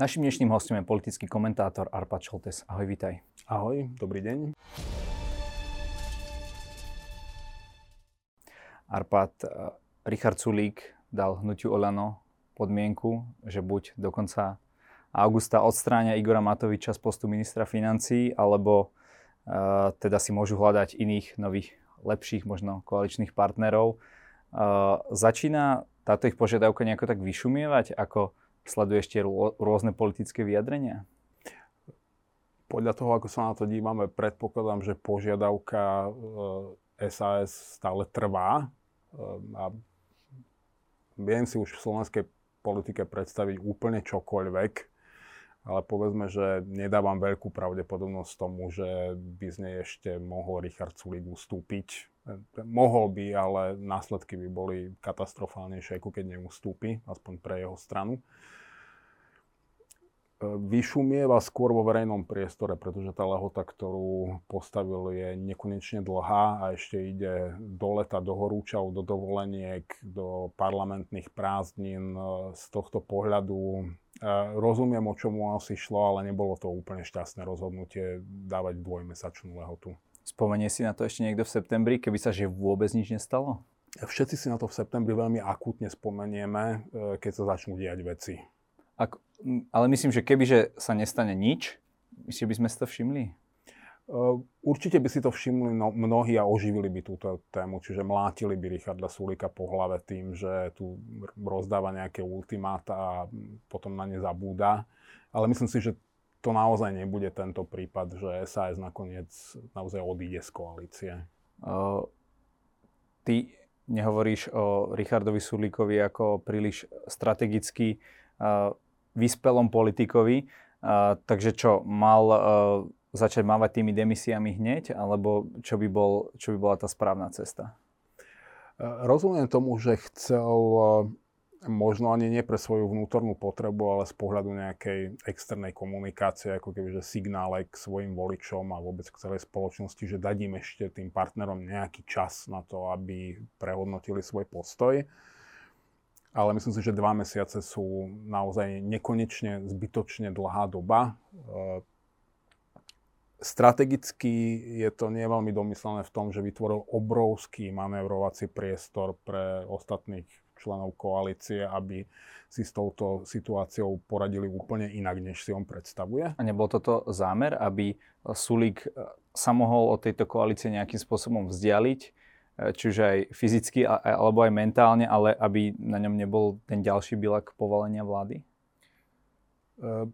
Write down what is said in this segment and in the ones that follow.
Našim dnešným hostom je politický komentátor Arpad Šoltes. Ahoj, vitaj. Ahoj, dobrý deň. Arpad, eh, Richard Sulík dal hnutiu Olano podmienku, že buď do konca augusta odstráňa Igora Matoviča z postu ministra financí, alebo uh, teda si môžu hľadať iných nových, lepších možno koaličných partnerov. Uh, začína táto ich požiadavka nejako tak vyšumievať, ako sleduješ tie rôzne politické vyjadrenia? Podľa toho, ako sa na to dívame, predpokladám, že požiadavka SAS e, stále trvá. E, a viem si už v slovenskej politike predstaviť úplne čokoľvek, ale povedzme, že nedávam veľkú pravdepodobnosť tomu, že by z nej ešte mohol Richard Sulik ustúpiť. E, mohol by, ale následky by boli katastrofálnejšie, ako keď neustúpi, aspoň pre jeho stranu vyšumieva skôr vo verejnom priestore, pretože tá lehota, ktorú postavil, je nekonečne dlhá a ešte ide do leta, do horúčav, do dovoleniek, do parlamentných prázdnin. Z tohto pohľadu rozumiem, o čomu asi šlo, ale nebolo to úplne šťastné rozhodnutie dávať dvojmesačnú lehotu. Spomenie si na to ešte niekto v septembri, keby sa že vôbec nič nestalo? Všetci si na to v septembri veľmi akútne spomenieme, e, keď sa začnú diať veci. Ak, ale myslím, že keby že sa nestane nič, myslíš, by sme si to všimli? Určite by si to všimli no, mnohí a oživili by túto tému, čiže mlátili by Richarda Sulika po hlave tým, že tu rozdáva nejaké ultimáta a potom na ne zabúda. Ale myslím si, že to naozaj nebude tento prípad, že SAS nakoniec naozaj odíde z koalície. Uh, ty nehovoríš o Richardovi Sulíkovi ako príliš strategicky uh, vyspelom politikovi. Uh, takže čo, mal uh, začať mávať tými demisiami hneď, alebo čo by, bol, čo by bola tá správna cesta? Rozumiem tomu, že chcel možno ani nie pre svoju vnútornú potrebu, ale z pohľadu nejakej externej komunikácie, ako keby signále k svojim voličom a vôbec k celej spoločnosti, že dať ešte tým partnerom nejaký čas na to, aby prehodnotili svoj postoj ale myslím si, že dva mesiace sú naozaj nekonečne zbytočne dlhá doba. E, strategicky je to nie veľmi domyslené v tom, že vytvoril obrovský manévrovací priestor pre ostatných členov koalície, aby si s touto situáciou poradili úplne inak, než si on predstavuje. A nebol toto zámer, aby Sulík sa mohol od tejto koalície nejakým spôsobom vzdialiť, či už aj fyzicky alebo aj mentálne, ale aby na ňom nebol ten ďalší bilak povalenia vlády? Ehm,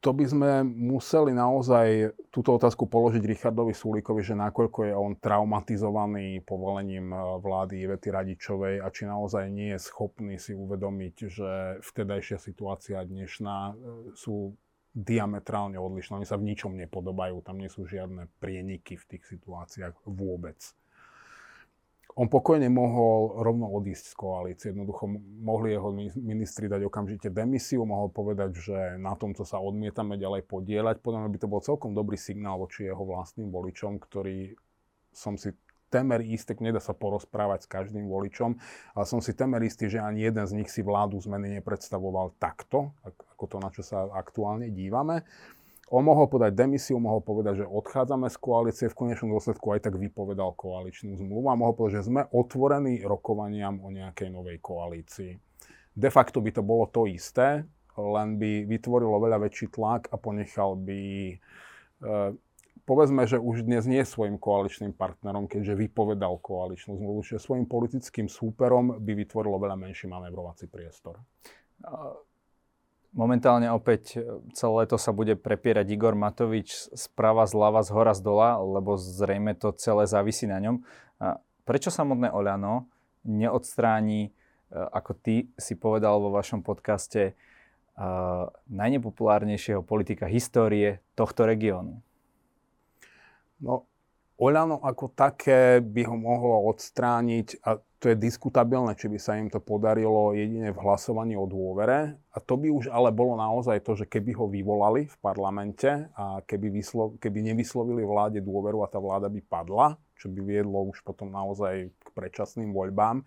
to by sme museli naozaj túto otázku položiť Richardovi Sulíkovi, že nakoľko je on traumatizovaný povolením e, vlády Ivety Radičovej a či naozaj nie je schopný si uvedomiť, že vtedajšia situácia dnešná e, sú diametrálne odlišné. Oni sa v ničom nepodobajú, tam nie sú žiadne prieniky v tých situáciách vôbec on pokojne mohol rovno odísť z koalície. Jednoducho mohli jeho ministri dať okamžite demisiu, mohol povedať, že na tomto sa odmietame ďalej podielať. Podľa mňa by to bol celkom dobrý signál voči jeho vlastným voličom, ktorý som si temer istý, nedá sa porozprávať s každým voličom, ale som si temer istý, že ani jeden z nich si vládu zmeny nepredstavoval takto, ako to, na čo sa aktuálne dívame. On mohol podať demisiu, mohol povedať, že odchádzame z koalície, v konečnom dôsledku aj tak vypovedal koaličnú zmluvu a mohol povedať, že sme otvorení rokovaniam o nejakej novej koalícii. De facto by to bolo to isté, len by vytvorilo veľa väčší tlak a ponechal by, e, povedzme, že už dnes nie svojim koaličným partnerom, keďže vypovedal koaličnú zmluvu, čiže svojim politickým súperom by vytvorilo veľa menší manevrovací priestor. Momentálne opäť e, celé to sa bude prepierať Igor Matovič sprava, zľava, z hora, z dola, lebo zrejme to celé závisí na ňom. A prečo samotné Oľano neodstráni, e, ako ty si povedal vo vašom podcaste, uh, najnepopulárnejšieho politika histórie tohto regiónu? No, Oľano ako také by ho mohlo odstrániť a to je diskutabilné, či by sa im to podarilo jedine v hlasovaní o dôvere. A to by už ale bolo naozaj to, že keby ho vyvolali v parlamente a keby, vyslo- keby nevyslovili vláde dôveru a tá vláda by padla, čo by viedlo už potom naozaj k predčasným voľbám,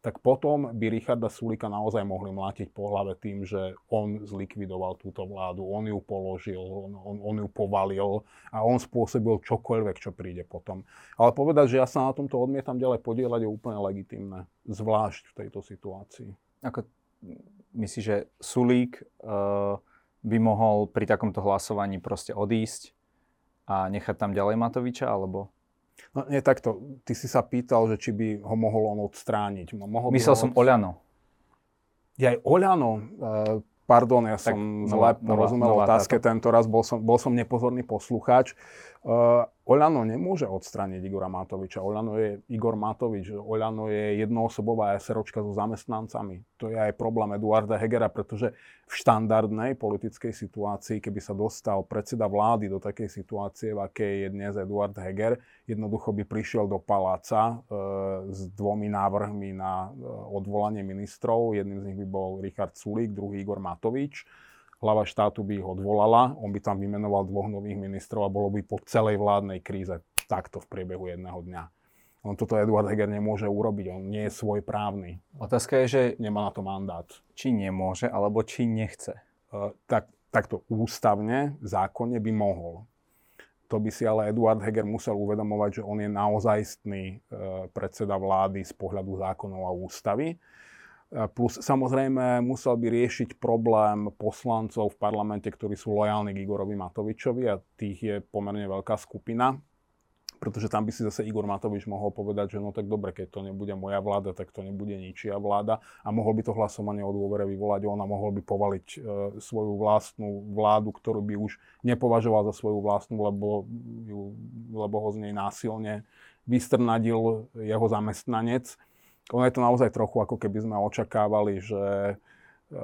tak potom by Richarda Sulika naozaj mohli mlátiť po hlave tým, že on zlikvidoval túto vládu, on ju položil, on, on, on ju povalil a on spôsobil čokoľvek, čo príde potom. Ale povedať, že ja sa na tomto odmietam ďalej podielať, je úplne legitimné, zvlášť v tejto situácii. Ako myslíš, že Sulík uh, by mohol pri takomto hlasovaní proste odísť a nechať tam ďalej Matoviča, alebo? No nie takto, ty si sa pýtal, že či by ho mohol on odstrániť. Mohol Myslel som od... Oľano. Ja aj Oľano, uh, pardon, ja tak som zle porozumel otázke tento raz, bol som, bol som nepozorný poslucháč. Uh, Oľano nemôže odstrániť Igora Matoviča. Oľano je Igor Matovič. Oľano je jednoosobová SROčka so zamestnancami. To je aj problém Eduarda Hegera, pretože v štandardnej politickej situácii, keby sa dostal predseda vlády do takej situácie, v akej je dnes Eduard Heger, jednoducho by prišiel do paláca uh, s dvomi návrhmi na uh, odvolanie ministrov. Jedným z nich by bol Richard Sulík, druhý Igor Matovič hlava štátu by ich odvolala, on by tam vymenoval dvoch nových ministrov a bolo by po celej vládnej kríze takto v priebehu jedného dňa. On toto Eduard Heger nemôže urobiť, on nie je svoj právny. Otázka je, že... Nemá na to mandát. Či nemôže, alebo či nechce. Uh, tak, takto ústavne, zákonne by mohol. To by si ale Eduard Heger musel uvedomovať, že on je naozajstný uh, predseda vlády z pohľadu zákonov a ústavy Plus samozrejme musel by riešiť problém poslancov v parlamente, ktorí sú lojálni k Igorovi Matovičovi a tých je pomerne veľká skupina. Pretože tam by si zase Igor Matovič mohol povedať, že no tak dobre, keď to nebude moja vláda, tak to nebude ničia vláda a mohol by to hlasovanie o dôvere vyvolať on a mohol by povaliť e, svoju vlastnú vládu, ktorú by už nepovažoval za svoju vlastnú, lebo, ju, lebo ho z nej násilne vystrnadil jeho zamestnanec ono je to naozaj trochu ako keby sme očakávali, že e,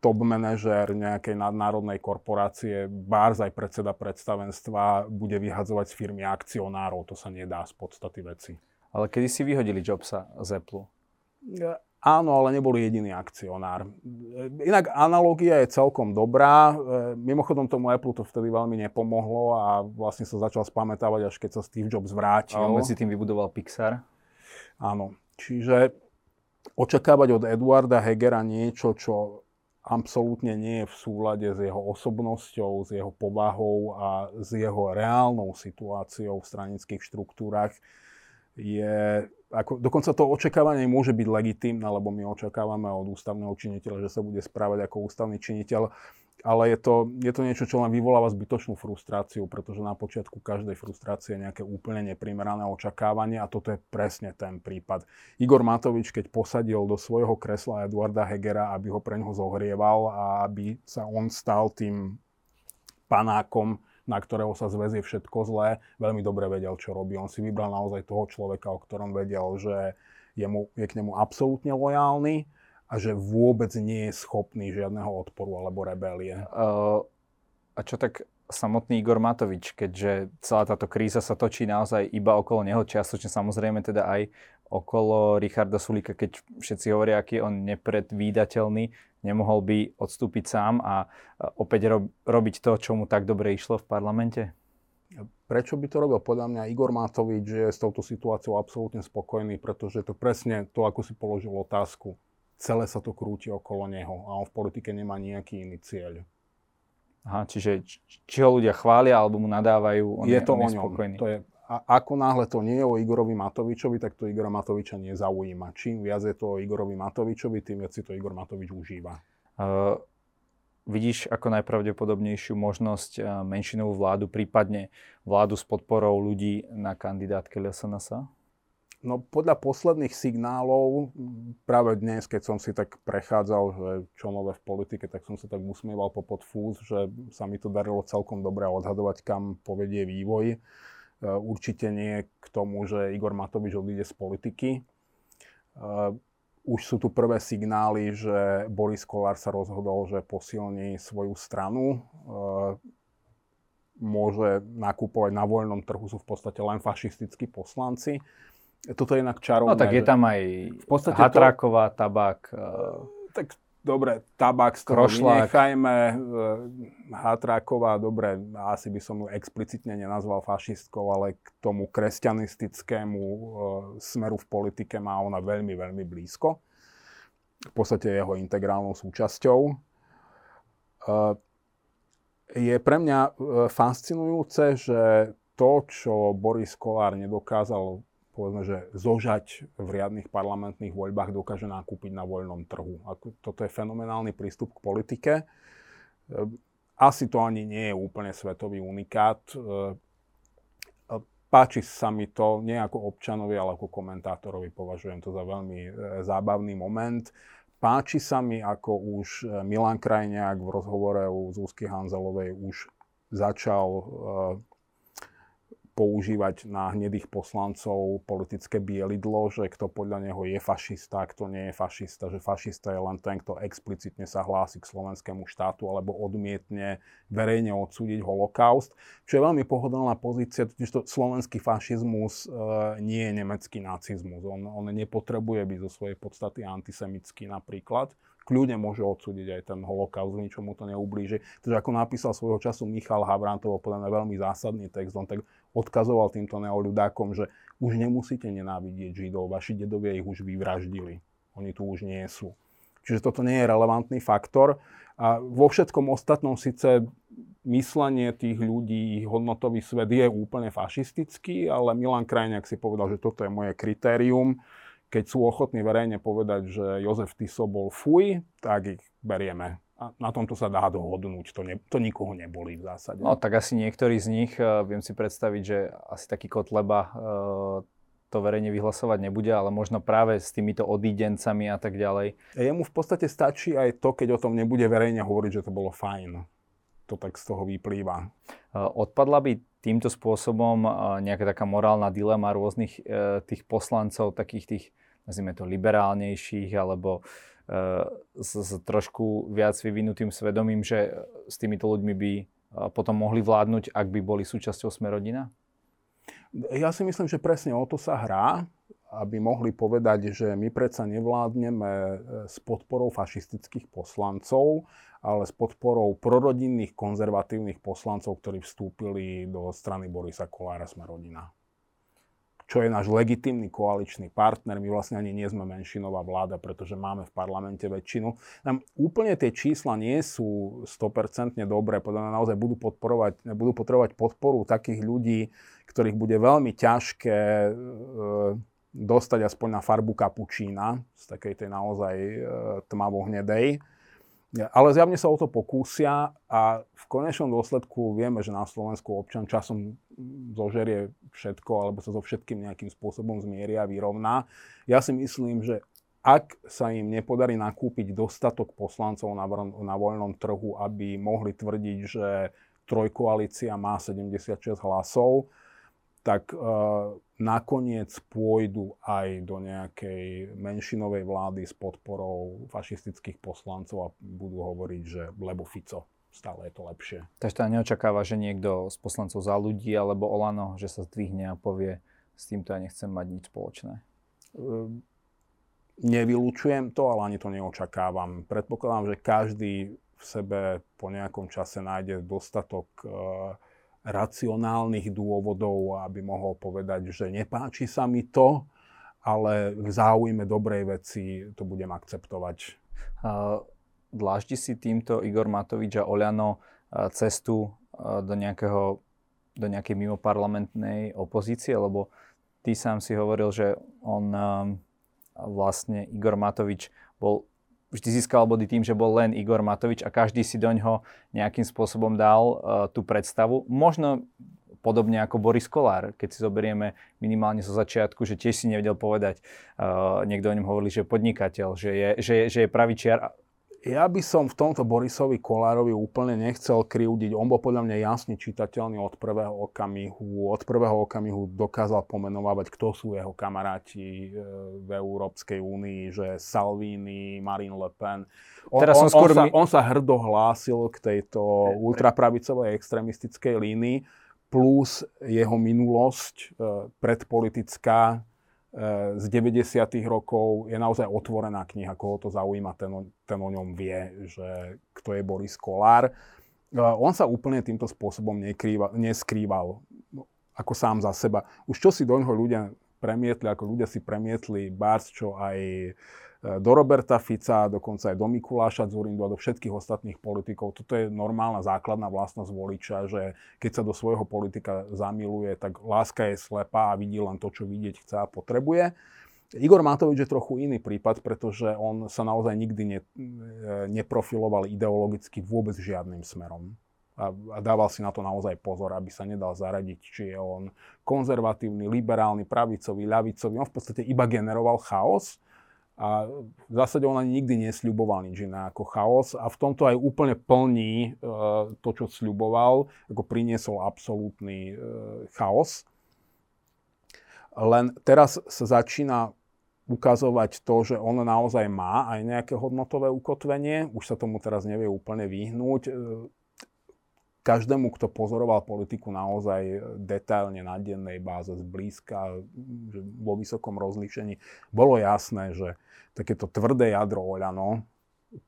top manažér nejakej nadnárodnej korporácie, bárs aj predseda predstavenstva bude vyhadzovať z firmy akcionárov. To sa nedá z podstaty veci. Ale kedy si vyhodili Jobsa z Apple? Ja, áno, ale nebol jediný akcionár. Inak analogia je celkom dobrá. E, mimochodom tomu Apple to vtedy veľmi nepomohlo a vlastne sa začal spamätávať, až keď sa Steve Jobs vrátil. A on medzi tým vybudoval Pixar? Áno. Čiže očakávať od Eduarda Hegera niečo, čo absolútne nie je v súlade s jeho osobnosťou, s jeho povahou a s jeho reálnou situáciou v stranických štruktúrach, je, ako, dokonca to očakávanie môže byť legitímne, lebo my očakávame od ústavného činiteľa, že sa bude správať ako ústavný činiteľ ale je to, je to niečo, čo len vyvoláva zbytočnú frustráciu, pretože na počiatku každej frustrácie je nejaké úplne neprimerané očakávanie a toto je presne ten prípad. Igor Matovič, keď posadil do svojho kresla Eduarda Hegera, aby ho pre ňoho zohrieval a aby sa on stal tým panákom, na ktorého sa zväzie všetko zlé, veľmi dobre vedel, čo robí. On si vybral naozaj toho človeka, o ktorom vedel, že je, mu, je k nemu absolútne lojálny a že vôbec nie je schopný žiadneho odporu alebo rebelie. Uh, a čo tak samotný Igor Matovič, keďže celá táto kríza sa točí naozaj iba okolo neho, čiastočne samozrejme teda aj okolo Richarda Sulika, keď všetci hovoria, aký je on nepredvídateľný, nemohol by odstúpiť sám a opäť rob, robiť to, čo mu tak dobre išlo v parlamente? Prečo by to robil? Podľa mňa Igor Matovič je s touto situáciou absolútne spokojný, pretože to presne to, ako si položil otázku celé sa to krúti okolo neho a on v politike nemá nejaký iný cieľ. Aha, čiže či ho ľudia chvália alebo mu nadávajú, on je, je to on je spokojný. To je, a ako náhle to nie je o Igorovi Matovičovi, tak to Igora Matoviča nezaujíma. Čím viac je to o Igorovi Matovičovi, tým viac si to Igor Matovič užíva. Uh, vidíš ako najpravdepodobnejšiu možnosť menšinovú vládu, prípadne vládu s podporou ľudí na kandidátke LSNS? No podľa posledných signálov, práve dnes, keď som si tak prechádzal, že čo nové v politike, tak som sa tak usmieval po podfúz, že sa mi to darilo celkom dobre odhadovať, kam povedie vývoj. E, určite nie k tomu, že Igor Matovič odíde z politiky. E, už sú tu prvé signály, že Boris Kolár sa rozhodol, že posilní svoju stranu. E, môže nakupovať na voľnom trhu, sú v podstate len fašistickí poslanci toto je inak čarovné. No tak je tam aj v podstate Hatráková, to, tabak. Uh... Tak dobre, tabak z toho vynechajme. E, Hatráková, dobre, asi by som ju explicitne nenazval fašistkou, ale k tomu kresťanistickému e, smeru v politike má ona veľmi, veľmi blízko. V podstate jeho integrálnou súčasťou. E, je pre mňa fascinujúce, že to, čo Boris Kolár nedokázal povedzme, že zožať v riadnych parlamentných voľbách dokáže nakúpiť na voľnom trhu. Toto je fenomenálny prístup k politike. E, asi to ani nie je úplne svetový unikát. E, páči sa mi to nie ako občanovi, ale ako komentátorovi. Považujem to za veľmi e, zábavný moment. Páči sa mi, ako už Milan Krajniak v rozhovore u Zúsky Hanzelovej už začal používať na hnedých poslancov politické bielidlo, že kto podľa neho je fašista, kto nie je fašista, že fašista je len ten, kto explicitne sa hlási k slovenskému štátu alebo odmietne verejne odsúdiť holokaust, čo je veľmi pohodlná pozícia, totiž to slovenský fašizmus e, nie je nemecký nacizmus. On, on nepotrebuje byť zo svojej podstaty antisemický napríklad kľudne môže odsúdiť aj ten holokaust, ničomu to neublíži. Takže ako napísal svojho času Michal Havran, to bol podľa mňa veľmi zásadný text, on tak odkazoval týmto neoľudákom, že už nemusíte nenávidieť Židov, vaši dedovia ich už vyvraždili. Oni tu už nie sú. Čiže toto nie je relevantný faktor. A vo všetkom ostatnom síce myslenie tých ľudí, ich hodnotový svet je úplne fašistický, ale Milan Krajniak si povedal, že toto je moje kritérium keď sú ochotní verejne povedať, že Jozef Tiso bol fuj, tak ich berieme. A na tomto sa dá dohodnúť, to, ne, to nikoho neboli v zásade. No tak asi niektorí z nich, uh, viem si predstaviť, že asi taký Kotleba uh, to verejne vyhlasovať nebude, ale možno práve s týmito odídencami a tak ďalej. Jemu v podstate stačí aj to, keď o tom nebude verejne hovoriť, že to bolo fajn. To tak z toho vyplýva. Uh, odpadla by týmto spôsobom nejaká taká morálna dilema rôznych tých poslancov, takých tých nazvime to liberálnejších alebo uh, s, s trošku viac vyvinutým svedomím, že s týmito ľuďmi by uh, potom mohli vládnuť, ak by boli súčasťou Smerodina? Ja si myslím, že presne o to sa hrá, aby mohli povedať, že my predsa nevládneme e, s podporou fašistických poslancov, ale s podporou prorodinných konzervatívnych poslancov, ktorí vstúpili do strany Borisa Kolára Smerodina čo je náš legitimný koaličný partner. My vlastne ani nie sme menšinová vláda, pretože máme v parlamente väčšinu. Nám úplne tie čísla nie sú 100% dobré, podľa naozaj budú, podporovať, budú potrebovať podporu takých ľudí, ktorých bude veľmi ťažké e, dostať aspoň na farbu kapučína, z takej tej naozaj e, tmavo-hnedej. Ale zjavne sa o to pokúsia a v konečnom dôsledku vieme, že na Slovensku občan časom zožerie všetko alebo sa so všetkým nejakým spôsobom zmieria a vyrovná. Ja si myslím, že ak sa im nepodarí nakúpiť dostatok poslancov na, na voľnom trhu, aby mohli tvrdiť, že trojkoalícia má 76 hlasov, tak uh, nakoniec pôjdu aj do nejakej menšinovej vlády s podporou fašistických poslancov a budú hovoriť, že lebo Fico, stále je to lepšie. Takže to neočakáva, že niekto z poslancov za ľudí alebo Olano, že sa zdvihne a povie, s týmto ja nechcem mať nič spoločné. Uh, nevylučujem to, ale ani to neočakávam. Predpokladám, že každý v sebe po nejakom čase nájde dostatok uh, racionálnych dôvodov, aby mohol povedať, že nepáči sa mi to, ale v záujme dobrej veci to budem akceptovať. Dláždi si týmto Igor Matovič a Oľano cestu do, nejakého, do nejakej mimoparlamentnej opozície, lebo ty sám si hovoril, že on vlastne Igor Matovič bol vždy získal body tým, že bol len Igor Matovič a každý si do ňoho nejakým spôsobom dal tú predstavu. Možno podobne ako Boris Kolár, keď si zoberieme minimálne zo začiatku, že tiež si nevedel povedať, uh, niekto o ňom hovoril, že je podnikateľ, že je, že je, že je pravý čiar ja by som v tomto Borisovi Kolárovi úplne nechcel krivdiť. On bol podľa mňa jasne čitateľný od prvého okamihu. Od prvého okamihu dokázal pomenovať, kto sú jeho kamaráti e, v Európskej únii, že Salvini, Marine Le Pen. On, Teraz som on, skôr... on, sa, on sa hrdo hlásil k tejto ultrapravicovej extremistickej línii, plus jeho minulosť e, predpolitická z 90. rokov je naozaj otvorená kniha, koho to zaujíma, ten, ten o ňom vie, že kto je Boris Kolár. On sa úplne týmto spôsobom nekrýva, neskrýval ako sám za seba. Už čo si do ňoho ľudia premietli, ako ľudia si premietli Bars, čo aj E, do Roberta Fica, dokonca aj do Mikuláša Zurindu a do všetkých ostatných politikov. Toto je normálna základná vlastnosť voliča, že keď sa do svojho politika zamiluje, tak láska je slepá a vidí len to, čo vidieť chce a potrebuje. Igor Matovič je trochu iný prípad, pretože on sa naozaj nikdy ne, e, neprofiloval ideologicky vôbec žiadnym smerom. A, a dával si na to naozaj pozor, aby sa nedal zaradiť, či je on konzervatívny, liberálny, pravicový, ľavicový. On v podstate iba generoval chaos a v zásade on ani nikdy nesľuboval nič iné ako chaos a v tomto aj úplne plní e, to, čo sľuboval, ako priniesol absolútny e, chaos. Len teraz sa začína ukazovať to, že on naozaj má aj nejaké hodnotové ukotvenie. Už sa tomu teraz nevie úplne vyhnúť. E, každému, kto pozoroval politiku naozaj detailne na dennej báze, zblízka, vo vysokom rozlíšení, bolo jasné, že takéto tvrdé jadro Oľano,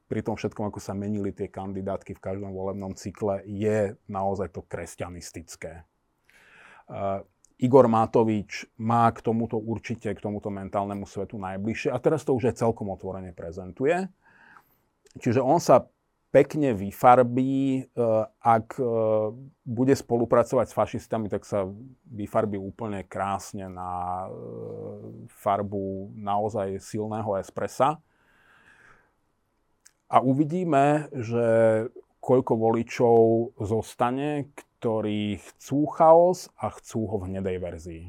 pri tom všetkom, ako sa menili tie kandidátky v každom volebnom cykle, je naozaj to kresťanistické. Uh, Igor Matovič má k tomuto určite, k tomuto mentálnemu svetu najbližšie a teraz to už aj celkom otvorene prezentuje. Čiže on sa pekne vyfarbí, uh, ak uh, bude spolupracovať s fašistami, tak sa vyfarbí úplne krásne na farbu naozaj silného espressa. A uvidíme, že koľko voličov zostane, ktorí chcú chaos a chcú ho v hnedej verzii.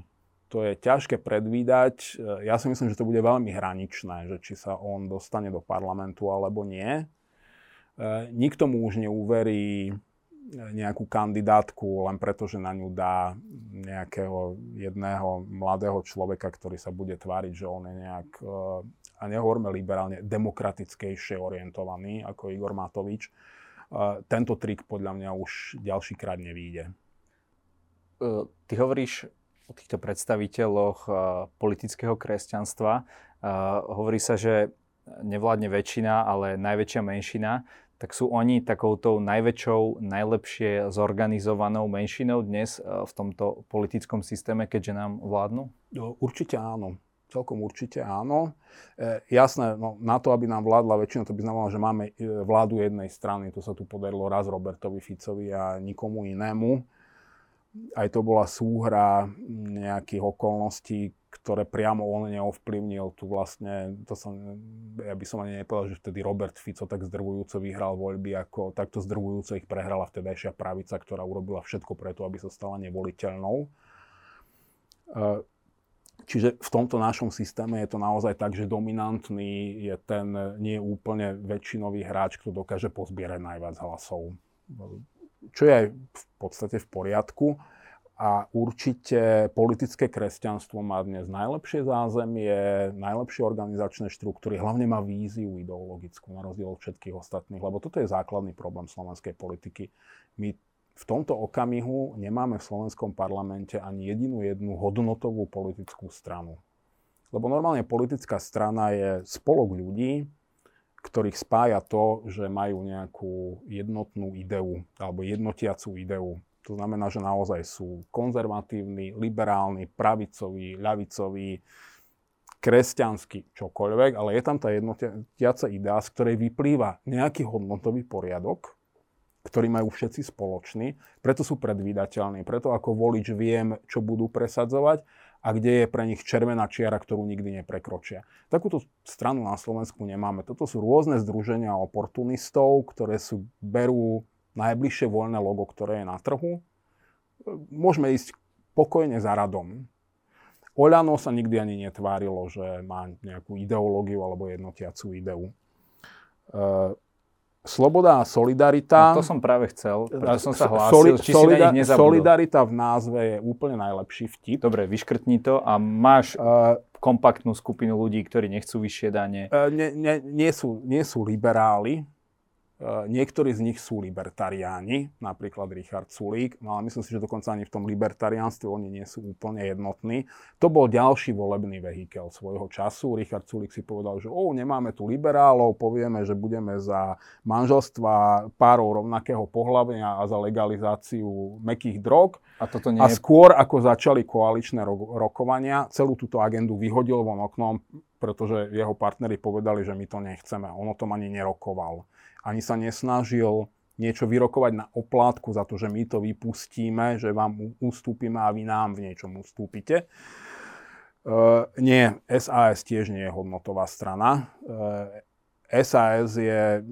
To je ťažké predvídať. Ja si myslím, že to bude veľmi hraničné, že či sa on dostane do parlamentu alebo nie. Nikto mu už neuverí nejakú kandidátku len preto, že na ňu dá nejakého jedného mladého človeka, ktorý sa bude tváriť, že on je nejak, eh, a nehovorme liberálne, demokratickejšie orientovaný ako Igor Matovič. Tento trik podľa mňa už ďalší krát nevíde. Ty hovoríš o týchto predstaviteľoch politického kresťanstva. Hovorí sa, že nevládne väčšina, ale najväčšia menšina tak sú oni takouto najväčšou, najlepšie zorganizovanou menšinou dnes e, v tomto politickom systéme, keďže nám vládnu? No, určite áno. Celkom určite áno. E, jasné, no, na to, aby nám vládla väčšina, to by znamenalo, že máme e, vládu jednej strany. To sa tu podarilo raz Robertovi Ficovi a nikomu inému. Aj to bola súhra nejakých okolností, ktoré priamo on neovplyvnil. Tu vlastne, to som, ja by som ani nepovedal, že vtedy Robert Fico tak zdrvujúco vyhral voľby, ako takto zdrvujúco ich prehrala vtedajšia pravica, ktorá urobila všetko preto, aby sa stala nevoliteľnou. Čiže v tomto našom systéme je to naozaj tak, že dominantný je ten nie úplne väčšinový hráč, kto dokáže pozbierať najviac hlasov. Čo je aj v podstate v poriadku a určite politické kresťanstvo má dnes najlepšie zázemie, najlepšie organizačné štruktúry, hlavne má víziu ideologickú na rozdiel od všetkých ostatných, lebo toto je základný problém slovenskej politiky. My v tomto okamihu nemáme v slovenskom parlamente ani jedinú jednu hodnotovú politickú stranu. Lebo normálne politická strana je spolok ľudí, ktorých spája to, že majú nejakú jednotnú ideu alebo jednotiacú ideu. To znamená, že naozaj sú konzervatívni, liberálni, pravicoví, ľavicoví, kresťanský, čokoľvek, ale je tam tá jednotiaca idea, z ktorej vyplýva nejaký hodnotový poriadok, ktorý majú všetci spoločný, preto sú predvídateľní, preto ako volič viem, čo budú presadzovať a kde je pre nich červená čiara, ktorú nikdy neprekročia. Takúto stranu na Slovensku nemáme. Toto sú rôzne združenia oportunistov, ktoré sú, berú najbližšie voľné logo, ktoré je na trhu. Môžeme ísť pokojne za radom. Oľano sa nikdy ani netvárilo, že má nejakú ideológiu alebo jednotiacú ideu. Sloboda a solidarita... No to som práve chcel, preto som sa hlásil, soli, či solida, si na Solidarita v názve je úplne najlepší vtip. Dobre, vyškrtni to a máš uh, kompaktnú skupinu ľudí, ktorí nechcú vyššie dane. Uh, nie, nie, nie, sú, nie sú liberáli, niektorí z nich sú libertariáni, napríklad Richard Sulík, no ale myslím si, že dokonca ani v tom libertariánstve oni nie sú úplne jednotní. To bol ďalší volebný vehikel svojho času. Richard Sulík si povedal, že oh, nemáme tu liberálov, povieme, že budeme za manželstva párov rovnakého pohľavia a za legalizáciu mekých drog. A, toto nie a skôr, ako začali koaličné ro- rokovania, celú túto agendu vyhodil von oknom, pretože jeho partneri povedali, že my to nechceme. On o tom ani nerokoval. Ani sa nesnažil niečo vyrokovať na oplátku za to, že my to vypustíme, že vám ustúpime a vy nám v niečom ustúpite. Uh, nie, SAS tiež nie je hodnotová strana. Uh, e, SAS je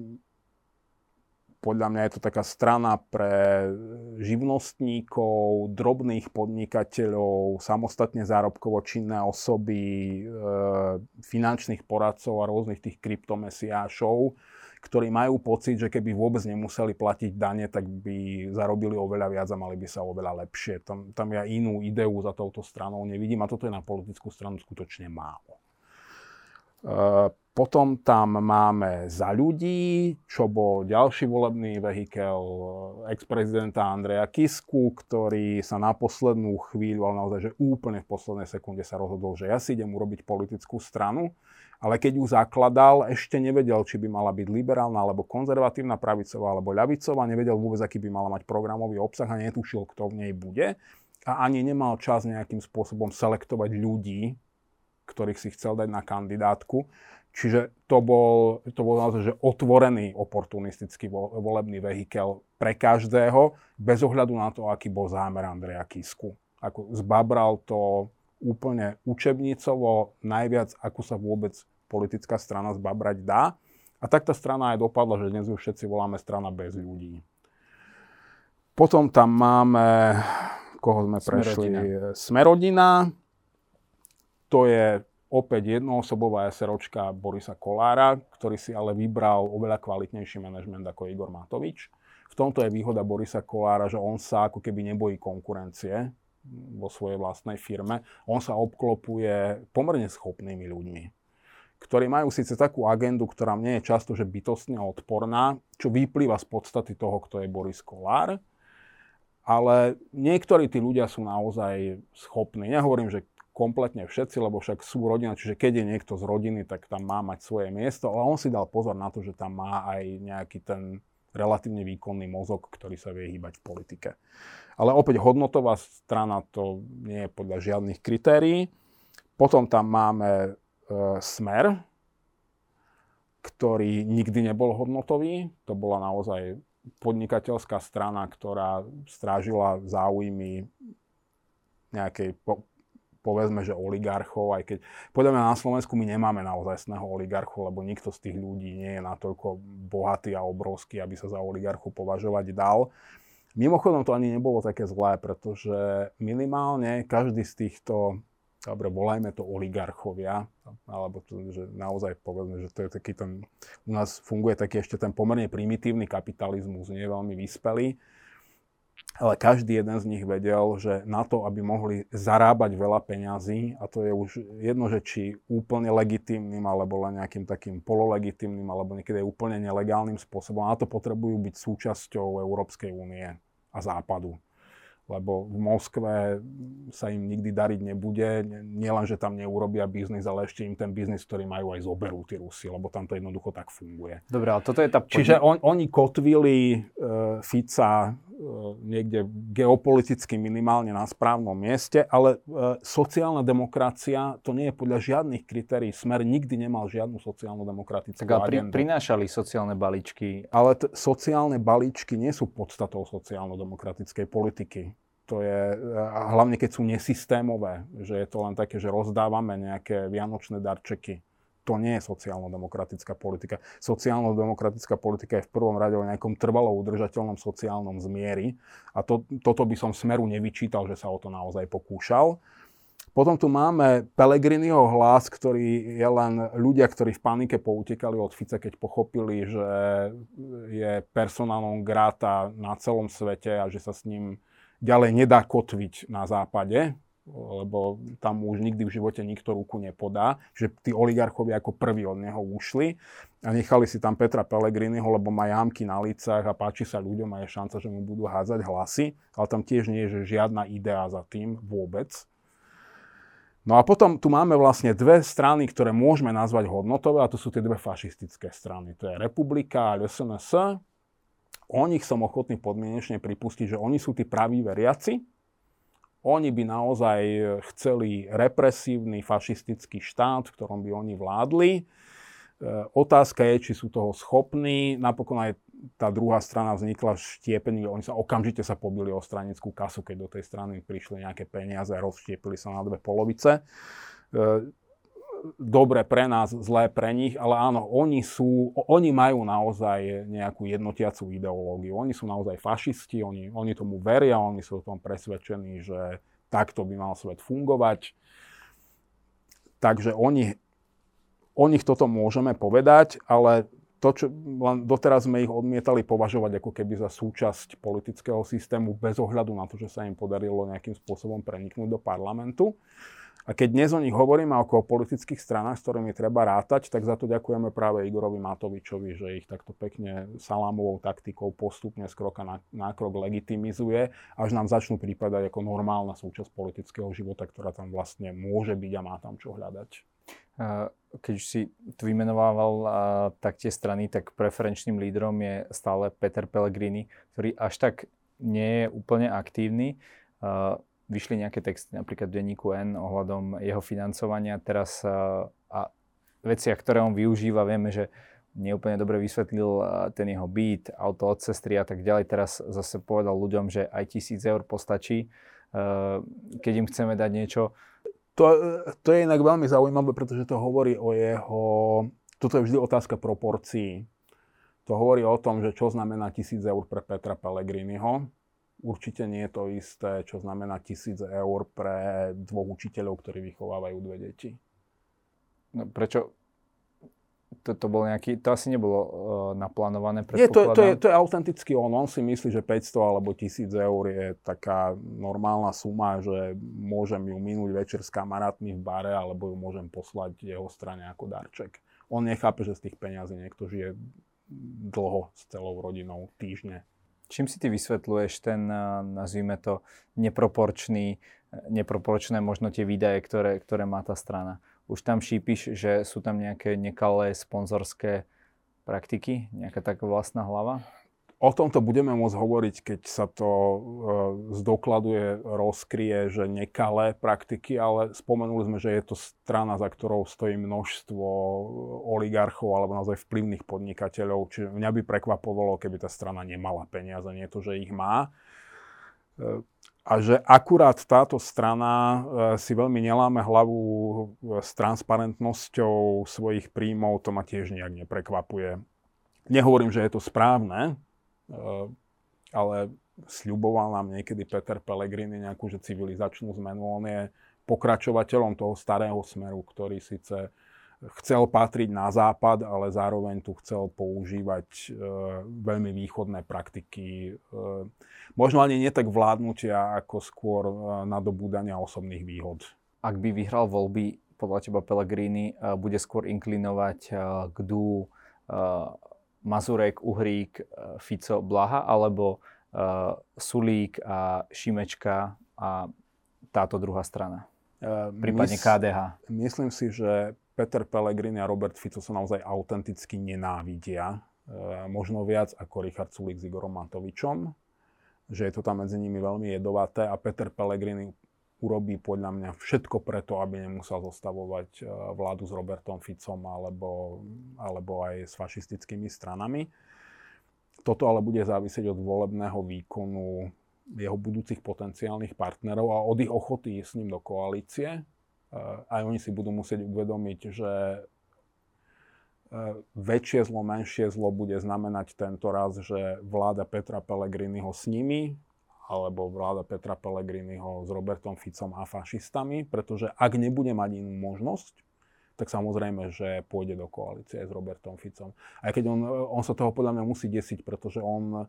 podľa mňa je to taká strana pre živnostníkov, drobných podnikateľov, samostatne zárobkovo činné osoby, e, finančných poradcov a rôznych tých kryptomesiášov, ktorí majú pocit, že keby vôbec nemuseli platiť dane, tak by zarobili oveľa viac a mali by sa oveľa lepšie. Tam, tam ja inú ideu za touto stranou nevidím a toto je na politickú stranu skutočne málo. E, potom tam máme za ľudí, čo bol ďalší volebný vehikel ex-prezidenta Andreja Kisku, ktorý sa na poslednú chvíľu, ale naozaj, že úplne v poslednej sekunde sa rozhodol, že ja si idem urobiť politickú stranu, ale keď ju zakladal, ešte nevedel, či by mala byť liberálna, alebo konzervatívna, pravicová, alebo ľavicová, nevedel vôbec, aký by mala mať programový obsah a netušil, kto v nej bude. A ani nemal čas nejakým spôsobom selektovať ľudí, ktorých si chcel dať na kandidátku. Čiže to bol, to bol naozaj že otvorený oportunistický volebný vehikel pre každého, bez ohľadu na to, aký bol zámer Andreja Kisku. Ako zbabral to úplne učebnicovo, najviac, ako sa vôbec politická strana zbabrať dá. A tak tá strana aj dopadla, že dnes ju všetci voláme strana bez ľudí. Potom tam máme, koho sme prešli, Smerodina. Smerodina. To je opäť jednoosobová SROčka Borisa Kolára, ktorý si ale vybral oveľa kvalitnejší manažment ako Igor Matovič. V tomto je výhoda Borisa Kolára, že on sa ako keby nebojí konkurencie vo svojej vlastnej firme. On sa obklopuje pomerne schopnými ľuďmi, ktorí majú síce takú agendu, ktorá nie je často že bytostne odporná, čo vyplýva z podstaty toho, kto je Boris Kolár, ale niektorí tí ľudia sú naozaj schopní. Nehovorím, že kompletne všetci, lebo však sú rodina, čiže keď je niekto z rodiny, tak tam má mať svoje miesto, ale on si dal pozor na to, že tam má aj nejaký ten relatívne výkonný mozog, ktorý sa vie hýbať v politike. Ale opäť hodnotová strana to nie je podľa žiadnych kritérií. Potom tam máme smer, ktorý nikdy nebol hodnotový. To bola naozaj podnikateľská strana, ktorá strážila záujmy nejakej po, povedzme, že oligarchov, aj keď podľa mňa na Slovensku my nemáme naozajstného oligarchu, lebo nikto z tých ľudí nie je natoľko bohatý a obrovský, aby sa za oligarchu považovať dal. Mimochodom to ani nebolo také zlé, pretože minimálne každý z týchto, dobre, volajme to oligarchovia, alebo to, že naozaj povedzme, že to je taký ten, u nás funguje taký ešte ten pomerne primitívny kapitalizmus, nie veľmi vyspelý, ale každý jeden z nich vedel, že na to, aby mohli zarábať veľa peňazí, a to je už jedno, že či úplne legitímnym, alebo len nejakým takým pololegitímnym, alebo niekedy úplne nelegálnym spôsobom, na to potrebujú byť súčasťou Európskej únie a Západu lebo v Moskve sa im nikdy dariť nebude. Nielen, že tam neurobia biznis, ale ešte im ten biznis, ktorý majú, aj zoberú tí Rusi, lebo tam to jednoducho tak funguje. Dobre, ale toto je tá... Čiže on, oni kotvili uh, Fica uh, niekde geopoliticky minimálne na správnom mieste, ale uh, sociálna demokracia, to nie je podľa žiadnych kritérií. Smer nikdy nemal žiadnu sociálno-demokratickú tak, agendu. Pri, prinášali sociálne balíčky. Ale t- sociálne balíčky nie sú podstatou sociálno-demokratickej politiky to je, hlavne keď sú nesystémové, že je to len také, že rozdávame nejaké vianočné darčeky. To nie je sociálno-demokratická politika. Sociálno-demokratická politika je v prvom rade o nejakom trvalo udržateľnom sociálnom zmieri a to, toto by som Smeru nevyčítal, že sa o to naozaj pokúšal. Potom tu máme Pelegriniho hlas, ktorý je len ľudia, ktorí v panike poutekali od Fica, keď pochopili, že je personálnom gráta na celom svete a že sa s ním ďalej nedá kotviť na západe, lebo tam už nikdy v živote nikto ruku nepodá, že tí oligarchovia ako prví od neho ušli a nechali si tam Petra Pellegriniho, lebo má jamky na licách a páči sa ľuďom a je šanca, že mu budú hádzať hlasy, ale tam tiež nie je že žiadna idea za tým vôbec. No a potom tu máme vlastne dve strany, ktoré môžeme nazvať hodnotové a to sú tie dve fašistické strany. To je Republika a SNS. O nich som ochotný podmienečne pripustiť, že oni sú tí praví veriaci, oni by naozaj chceli represívny fašistický štát, v ktorom by oni vládli. E, otázka je, či sú toho schopní. Napokon aj tá druhá strana vznikla štiepením, oni sa okamžite sa pobili o stranickú kasu, keď do tej strany prišli nejaké peniaze a rozštiepili sa na dve polovice. Dobre pre nás, zlé pre nich, ale áno, oni sú, oni majú naozaj nejakú jednotiacú ideológiu. Oni sú naozaj fašisti, oni, oni tomu veria, oni sú o tom presvedčení, že takto by mal svet fungovať. Takže oni, o nich toto môžeme povedať, ale to, čo len doteraz sme ich odmietali považovať ako keby za súčasť politického systému bez ohľadu na to, že sa im podarilo nejakým spôsobom preniknúť do parlamentu. A keď dnes o nich hovoríme ako o politických stranách, s ktorými treba rátať, tak za to ďakujeme práve Igorovi Matovičovi, že ich takto pekne salámovou taktikou postupne z kroka na, na krok legitimizuje, až nám začnú prípadať ako normálna súčasť politického života, ktorá tam vlastne môže byť a má tam čo hľadať. Keď si tu vymenovával tak tie strany, tak preferenčným lídrom je stále Peter Pellegrini, ktorý až tak nie je úplne aktívny vyšli nejaké texty napríklad v denníku N ohľadom jeho financovania. Teraz a veci, ktoré on využíva, vieme, že neúplne dobre vysvetlil ten jeho byt, auto od sestry a tak ďalej. Teraz zase povedal ľuďom, že aj tisíc eur postačí, keď im chceme dať niečo. To, to je inak veľmi zaujímavé, pretože to hovorí o jeho... Toto je vždy otázka proporcií. To hovorí o tom, že čo znamená tisíc eur pre Petra Pellegriniho Určite nie je to isté, čo znamená tisíc eur pre dvoch učiteľov, ktorí vychovávajú dve deti. No, prečo? To, to, bol nejaký, to asi nebolo uh, naplánované. Nie, to, to, je, to je autenticky on. On si myslí, že 500 alebo 1000 eur je taká normálna suma, že môžem ju minúť večer s kamarátmi v bare alebo ju môžem poslať jeho strane ako darček. On nechápe, že z tých peňazí niekto žije dlho s celou rodinou, týždne. Čím si ty vysvetľuješ ten, eh, nazvime to, neproporčný, eh, neproporčné možno tie výdaje, ktoré, ktoré má tá strana? Už tam šípiš, že sú tam nejaké nekalé sponzorské praktiky? Nejaká taká vlastná hlava? O tomto budeme môcť hovoriť, keď sa to e, zdokladuje, rozkrie, že nekalé praktiky, ale spomenuli sme, že je to strana, za ktorou stojí množstvo oligarchov alebo naozaj vplyvných podnikateľov. Čiže mňa by prekvapovalo, keby tá strana nemala peniaze, nie to, že ich má. E, a že akurát táto strana e, si veľmi neláme hlavu s transparentnosťou svojich príjmov, to ma tiež nejak neprekvapuje. Nehovorím, že je to správne, ale sľuboval nám niekedy Peter Pellegrini nejakú že civilizačnú zmenu. On je pokračovateľom toho starého smeru, ktorý síce chcel patriť na západ, ale zároveň tu chcel používať e, veľmi východné praktiky. E, možno ani nie tak vládnutia, ako skôr e, nadobúdania osobných výhod. Ak by vyhral voľby, podľa teba Pellegrini e, bude skôr inklinovať e, k dú e, Mazurek, Uhrík, e, Fico, Blaha, alebo uh, Sulík a Šimečka a táto druhá strana? Uh, Prípadne mys- KDH. Myslím si, že Peter Pellegrini a Robert Fico sa naozaj autenticky nenávidia. Uh, možno viac ako Richard Sulík s Igorom Matovičom. Že je to tam medzi nimi veľmi jedovaté a Peter Pellegrini urobí podľa mňa všetko preto, aby nemusel zostavovať e, vládu s Robertom Ficom alebo, alebo aj s fašistickými stranami. Toto ale bude závisieť od volebného výkonu jeho budúcich potenciálnych partnerov a od ich ochoty s ním do koalície. E, aj oni si budú musieť uvedomiť, že e, väčšie zlo, menšie zlo bude znamenať tento raz, že vláda Petra Pellegriniho s nimi alebo vláda Petra Pellegriniho s Robertom Ficom a fašistami, pretože ak nebude mať inú možnosť, tak samozrejme, že pôjde do koalície s Robertom Ficom. Aj keď on, on sa toho podľa mňa musí desiť, pretože on,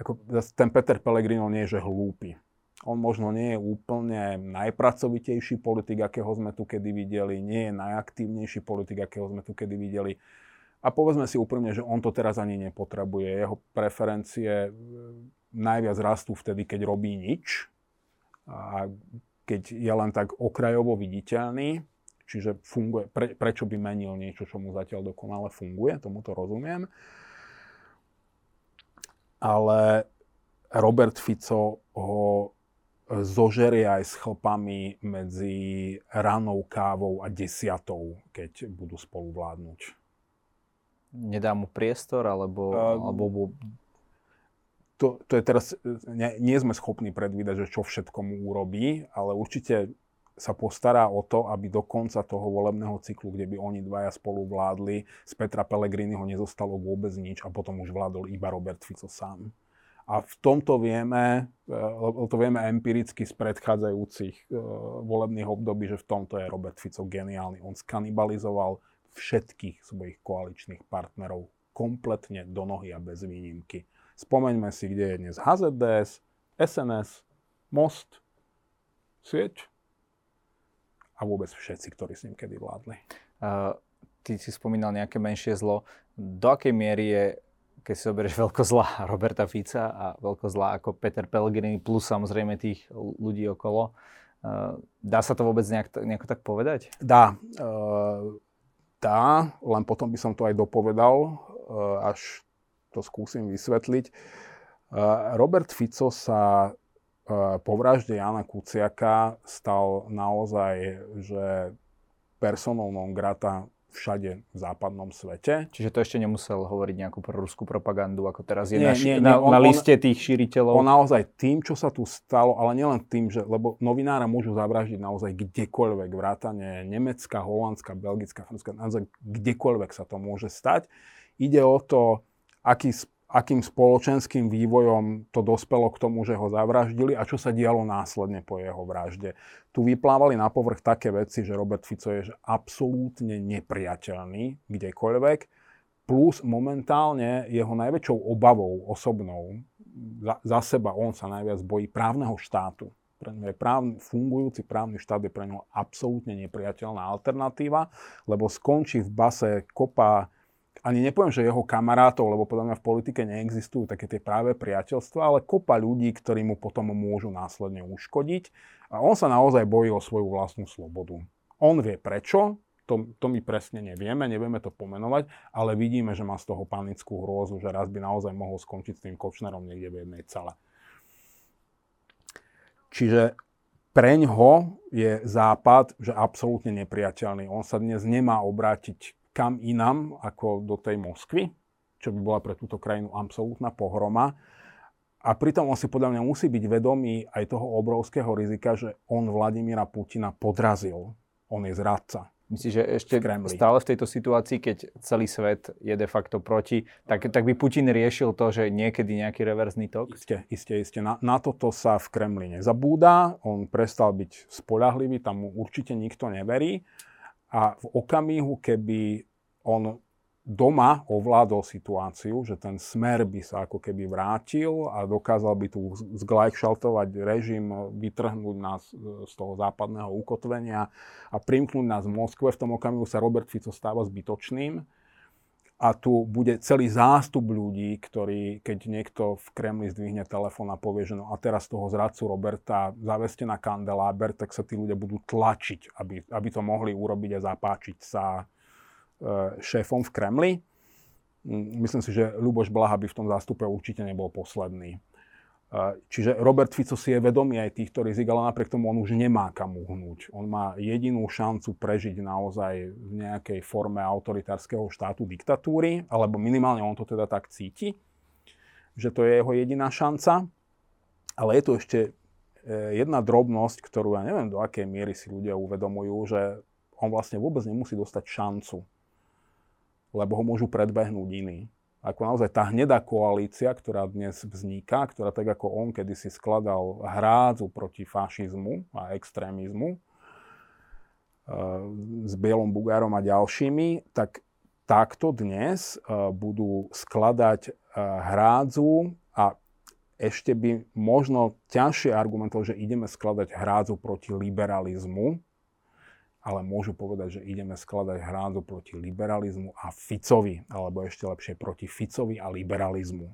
ako, ten Peter Pellegrino nie je že hlúpy. On možno nie je úplne najpracovitejší politik, akého sme tu kedy videli, nie je najaktívnejší politik, akého sme tu kedy videli. A povedzme si úprimne, že on to teraz ani nepotrebuje. Jeho preferencie najviac rastú vtedy, keď robí nič a keď je len tak okrajovo viditeľný, čiže funguje, pre, prečo by menil niečo, čo mu zatiaľ dokonale funguje, tomu to rozumiem. Ale Robert Fico ho zožerie aj s chlpami medzi ranou kávou a desiatou, keď budú spolu vládnuť. Nedá mu priestor, alebo, uh, alebo to, to je teraz, nie, nie sme schopní predvídať, že čo všetko mu urobí, ale určite sa postará o to, aby do konca toho volebného cyklu, kde by oni dvaja spolu vládli, z Petra Pellegriniho nezostalo vôbec nič a potom už vládol iba Robert Fico sám. A v tomto vieme, e, to vieme empiricky z predchádzajúcich e, volebných období, že v tomto je Robert Fico geniálny. On skanibalizoval všetkých svojich koaličných partnerov kompletne do nohy a bez výnimky. Spomeňme si, kde je dnes HZDS, SNS, Most, Sieť a vôbec všetci, ktorí s ním kedy vládli. Uh, ty si spomínal nejaké menšie zlo. Do akej miery je keď si zoberieš veľkozlá Roberta Fica a veľkozlá ako Peter Pellegrini plus samozrejme tých ľudí okolo, uh, dá sa to vôbec nejak, nejako tak povedať? Dá. Uh, dá, len potom by som to aj dopovedal, uh, až to skúsim vysvetliť. Robert Fico sa po vražde Jana Kuciaka stal naozaj, že personou non grata všade v západnom svete. Čiže to ešte nemusel hovoriť nejakú proruskú propagandu, ako teraz je nie, na, nie, nie, on, na liste tých šíriteľov? On naozaj tým, čo sa tu stalo, ale nielen tým, že, lebo novinára môžu zavraždiť naozaj kdekoľvek, vrátane Nemecka, Holandska, Belgická, Francúzska, naozaj kdekoľvek sa to môže stať. Ide o to, aký akým spoločenským vývojom to dospelo k tomu, že ho zavraždili a čo sa dialo následne po jeho vražde. Tu vyplávali na povrch také veci, že Robert Fico je absolútne nepriateľný kdekoľvek, plus momentálne jeho najväčšou obavou osobnou, za, za seba on sa najviac bojí právneho štátu. Pre je právny, fungujúci právny štát je pre ňo absolútne nepriateľná alternatíva, lebo skončí v base kopa ani nepoviem, že jeho kamarátov, lebo podľa mňa v politike neexistujú také tie práve priateľstva, ale kopa ľudí, ktorí mu potom môžu následne uškodiť. A on sa naozaj bojí o svoju vlastnú slobodu. On vie prečo, to, to my presne nevieme, nevieme to pomenovať, ale vidíme, že má z toho panickú hrôzu, že raz by naozaj mohol skončiť s tým Kočnerom niekde v jednej cele. Čiže preňho je Západ že absolútne nepriateľný. On sa dnes nemá obrátiť kam inam ako do tej Moskvy, čo by bola pre túto krajinu absolútna pohroma. A pritom on si podľa mňa musí byť vedomý aj toho obrovského rizika, že on Vladimíra Putina podrazil. On je zradca. Myslíš, že ešte stále v tejto situácii, keď celý svet je de facto proti, tak, tak by Putin riešil to, že niekedy nejaký reverzný tok? Isté, isté, isté. Na, na toto sa v Kremli nezabúda. On prestal byť spolahlivý, tam mu určite nikto neverí. A v okamihu, keby on doma ovládol situáciu, že ten smer by sa ako keby vrátil a dokázal by tu zglajšaltovať režim, vytrhnúť nás z toho západného ukotvenia a primknúť nás v Moskve. V tom okamihu sa Robert Fico stáva zbytočným a tu bude celý zástup ľudí, ktorí, keď niekto v Kremli zdvihne telefón a povie, že no a teraz toho zradcu Roberta zaveste na kandeláber, tak sa tí ľudia budú tlačiť, aby, aby to mohli urobiť a zapáčiť sa e, šéfom v Kremli. Myslím si, že Ľuboš Blaha by v tom zástupe určite nebol posledný. Čiže Robert Fico si je vedomý aj týchto rizik, ale napriek tomu on už nemá kam uhnúť. On má jedinú šancu prežiť naozaj v nejakej forme autoritárskeho štátu diktatúry, alebo minimálne on to teda tak cíti, že to je jeho jediná šanca. Ale je tu ešte e, jedna drobnosť, ktorú ja neviem do akej miery si ľudia uvedomujú, že on vlastne vôbec nemusí dostať šancu, lebo ho môžu predbehnúť iní ako naozaj tá hnedá koalícia, ktorá dnes vzniká, ktorá tak ako on kedysi skladal hrádzu proti fašizmu a extrémizmu e, s Bielom Bugárom a ďalšími, tak takto dnes e, budú skladať e, hrádzu a ešte by možno ťažšie argumentovať, že ideme skladať hrádzu proti liberalizmu, ale môžu povedať, že ideme skladať hrádzu proti liberalizmu a Ficovi, alebo ešte lepšie proti Ficovi a liberalizmu.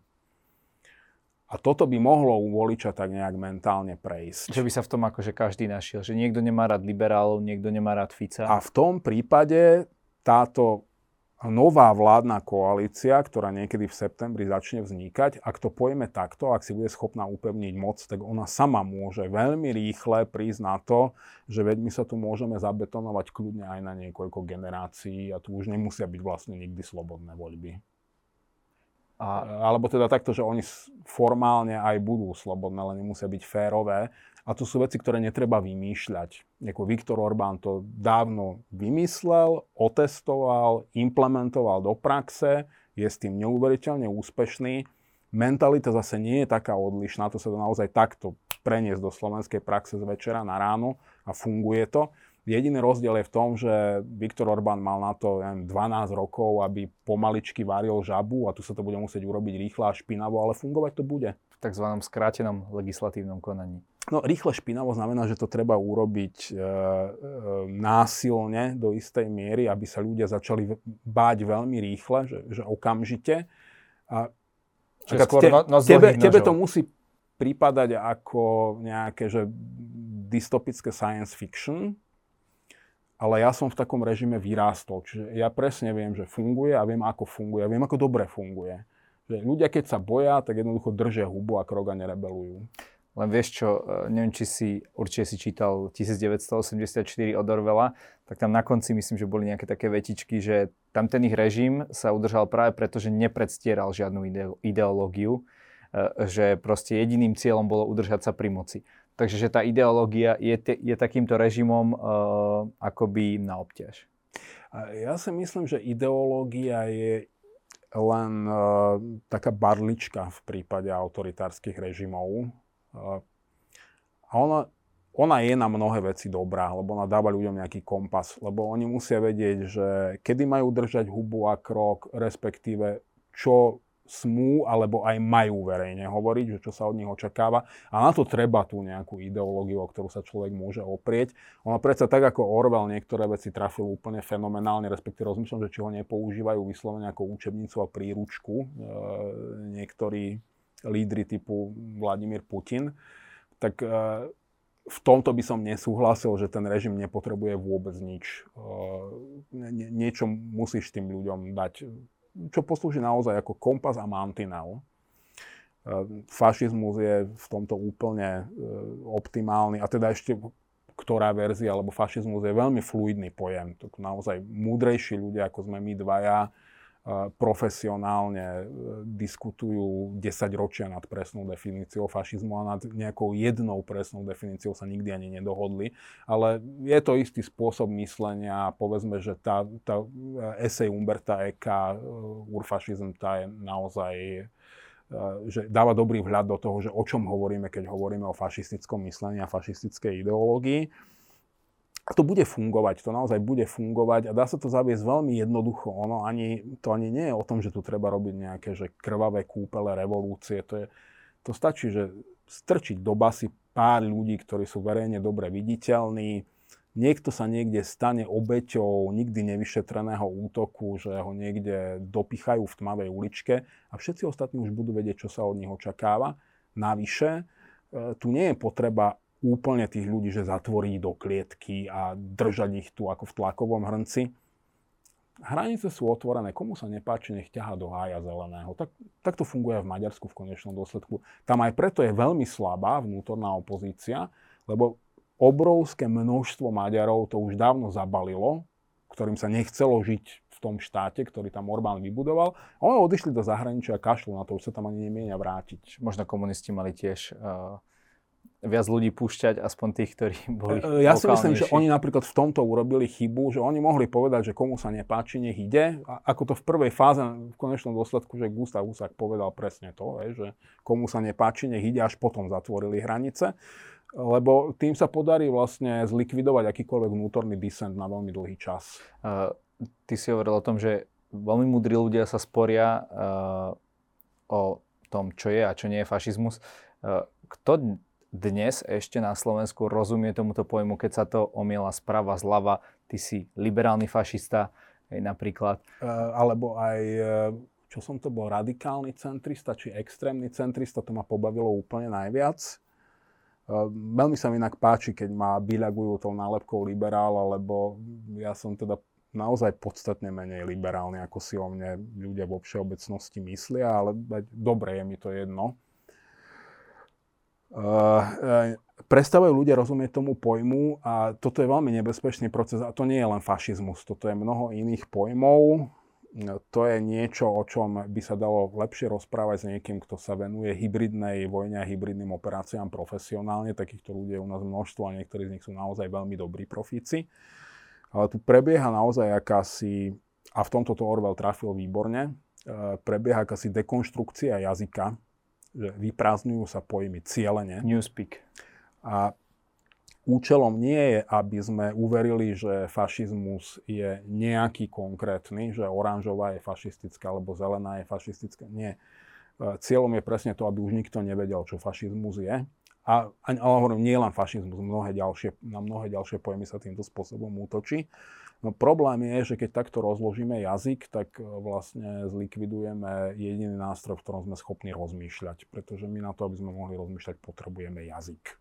A toto by mohlo u voliča tak nejak mentálne prejsť. Že by sa v tom akože každý našiel, že niekto nemá rád liberálov, niekto nemá rád Fica. A v tom prípade táto nová vládna koalícia, ktorá niekedy v septembri začne vznikať, ak to pojme takto, ak si bude schopná upevniť moc, tak ona sama môže veľmi rýchle prísť na to, že veď my sa tu môžeme zabetonovať kľudne aj na niekoľko generácií a tu už nemusia byť vlastne nikdy slobodné voľby. A, alebo teda takto, že oni formálne aj budú slobodné, ale nemusia byť férové. A to sú veci, ktoré netreba vymýšľať. Ako Viktor Orbán to dávno vymyslel, otestoval, implementoval do praxe, je s tým neuveriteľne úspešný. Mentalita zase nie je taká odlišná, to sa to naozaj takto preniesť do slovenskej praxe z večera na ráno a funguje to. Jediný rozdiel je v tom, že Viktor Orbán mal na to neviem, 12 rokov, aby pomaličky varil žabu a tu sa to bude musieť urobiť rýchlo a špinavo, ale fungovať to bude. V tzv. skrátenom legislatívnom konaní. No rýchle špinavo znamená, že to treba urobiť e, e, násilne do istej miery, aby sa ľudia začali báť veľmi rýchle, že, že okamžite. A, te, no, no tebe, tebe to musí prípadať ako nejaké že dystopické science fiction, ale ja som v takom režime vyrástol. Čiže ja presne viem, že funguje a viem, ako funguje. A viem, ako dobre funguje. Že ľudia, keď sa boja, tak jednoducho držia hubu a krok a nerebelujú. Len vieš čo, e, neviem, či si, určite si čítal 1984 od Orwella, tak tam na konci myslím, že boli nejaké také vetičky, že tam ten ich režim sa udržal práve preto, že nepredstieral žiadnu ideológiu, e, že proste jediným cieľom bolo udržať sa pri moci. Takže že tá ideológia je, te, je takýmto režimom uh, akoby na obťaž. Ja si myslím, že ideológia je len uh, taká barlička v prípade autoritárskych režimov. Uh, a ona, ona je na mnohé veci dobrá, lebo ona dáva ľuďom nejaký kompas, lebo oni musia vedieť, že kedy majú držať hubu a krok, respektíve čo smú alebo aj majú verejne hovoriť, že čo sa od nich očakáva. A na to treba tú nejakú ideológiu, o ktorú sa človek môže oprieť. Ono predsa tak ako Orwell niektoré veci trafil úplne fenomenálne, respektíve rozmýšľam, že či ho nepoužívajú vyslovene ako učebnicu a príručku e, niektorí lídry typu Vladimír Putin. Tak e, v tomto by som nesúhlasil, že ten režim nepotrebuje vôbec nič. E, niečo musíš tým ľuďom dať čo poslúži naozaj ako kompas a mantinel. E, fašizmus je v tomto úplne e, optimálny a teda ešte ktorá verzia, lebo fašizmus je veľmi fluidný pojem. To naozaj múdrejší ľudia, ako sme my dvaja, profesionálne e, diskutujú 10 ročia nad presnou definíciou fašizmu a nad nejakou jednou presnou definíciou sa nikdy ani nedohodli. Ale je to istý spôsob myslenia. Povedzme, že tá, tá esej Umberta Eka, e, Urfašizm, tá je naozaj e, že dáva dobrý vhľad do toho, že o čom hovoríme, keď hovoríme o fašistickom myslení a fašistickej ideológii to bude fungovať, to naozaj bude fungovať a dá sa to zaviesť veľmi jednoducho. Ono ani, to ani nie je o tom, že tu treba robiť nejaké že krvavé kúpele, revolúcie. To, je, to stačí, že strčiť do basy pár ľudí, ktorí sú verejne dobre viditeľní, niekto sa niekde stane obeťou nikdy nevyšetreného útoku, že ho niekde dopichajú v tmavej uličke a všetci ostatní už budú vedieť, čo sa od nich očakáva. Navyše, e, tu nie je potreba úplne tých ľudí, že zatvorí do klietky a držať ich tu ako v tlakovom hrnci. Hranice sú otvorené, komu sa nepáči, nech ťaha do hája zeleného. Tak, tak to funguje v Maďarsku v konečnom dôsledku. Tam aj preto je veľmi slabá vnútorná opozícia, lebo obrovské množstvo Maďarov to už dávno zabalilo, ktorým sa nechcelo žiť v tom štáte, ktorý tam Orbán vybudoval. A oni odišli do zahraničia a kašľú na to, už sa tam ani nemienia vrátiť. Možno komunisti mali tiež uh viac ľudí púšťať, aspoň tých, ktorí boli e, Ja si myslím, že oni napríklad v tomto urobili chybu, že oni mohli povedať, že komu sa nepáči, nech ide. A ako to v prvej fáze, v konečnom dôsledku, že Gustav Husák povedal presne to, že komu sa nepáči, nech ide, až potom zatvorili hranice. Lebo tým sa podarí vlastne zlikvidovať akýkoľvek vnútorný disent na veľmi dlhý čas. Uh, ty si hovoril o tom, že veľmi múdri ľudia sa sporia uh, o tom, čo je a čo nie je fašizmus. Kto dnes ešte na Slovensku rozumie tomuto pojmu, keď sa to omiela sprava, zľava, ty si liberálny fašista, hej, napríklad. Uh, alebo aj, čo som to bol, radikálny centrista, či extrémny centrista, to ma pobavilo úplne najviac. Uh, veľmi sa mi inak páči, keď ma byľagujú tou nálepkou liberál, lebo ja som teda naozaj podstatne menej liberálny, ako si o mne ľudia vo všeobecnosti myslia, ale dobre je mi to jedno. Uh, prestávajú ľudia rozumieť tomu pojmu a toto je veľmi nebezpečný proces a to nie je len fašizmus, toto je mnoho iných pojmov. To je niečo, o čom by sa dalo lepšie rozprávať s niekým, kto sa venuje hybridnej vojne a hybridným operáciám profesionálne. Takýchto ľudí je u nás množstvo a niektorí z nich sú naozaj veľmi dobrí profíci. Ale tu prebieha naozaj akási, a v tomto to Orwell trafil výborne, prebieha akási dekonštrukcia jazyka, že vyprázdňujú sa pojmy cieľene. Newspeak. A účelom nie je, aby sme uverili, že fašizmus je nejaký konkrétny, že oranžová je fašistická alebo zelená je fašistická. Nie. E, cieľom je presne to, aby už nikto nevedel, čo fašizmus je. A, ale hovorím, nie len fašizmus, mnohé ďalšie, na mnohé ďalšie pojmy sa týmto spôsobom útočí. No problém je, že keď takto rozložíme jazyk, tak e, vlastne zlikvidujeme jediný nástroj, v ktorom sme schopní rozmýšľať. Pretože my na to, aby sme mohli rozmýšľať, potrebujeme jazyk.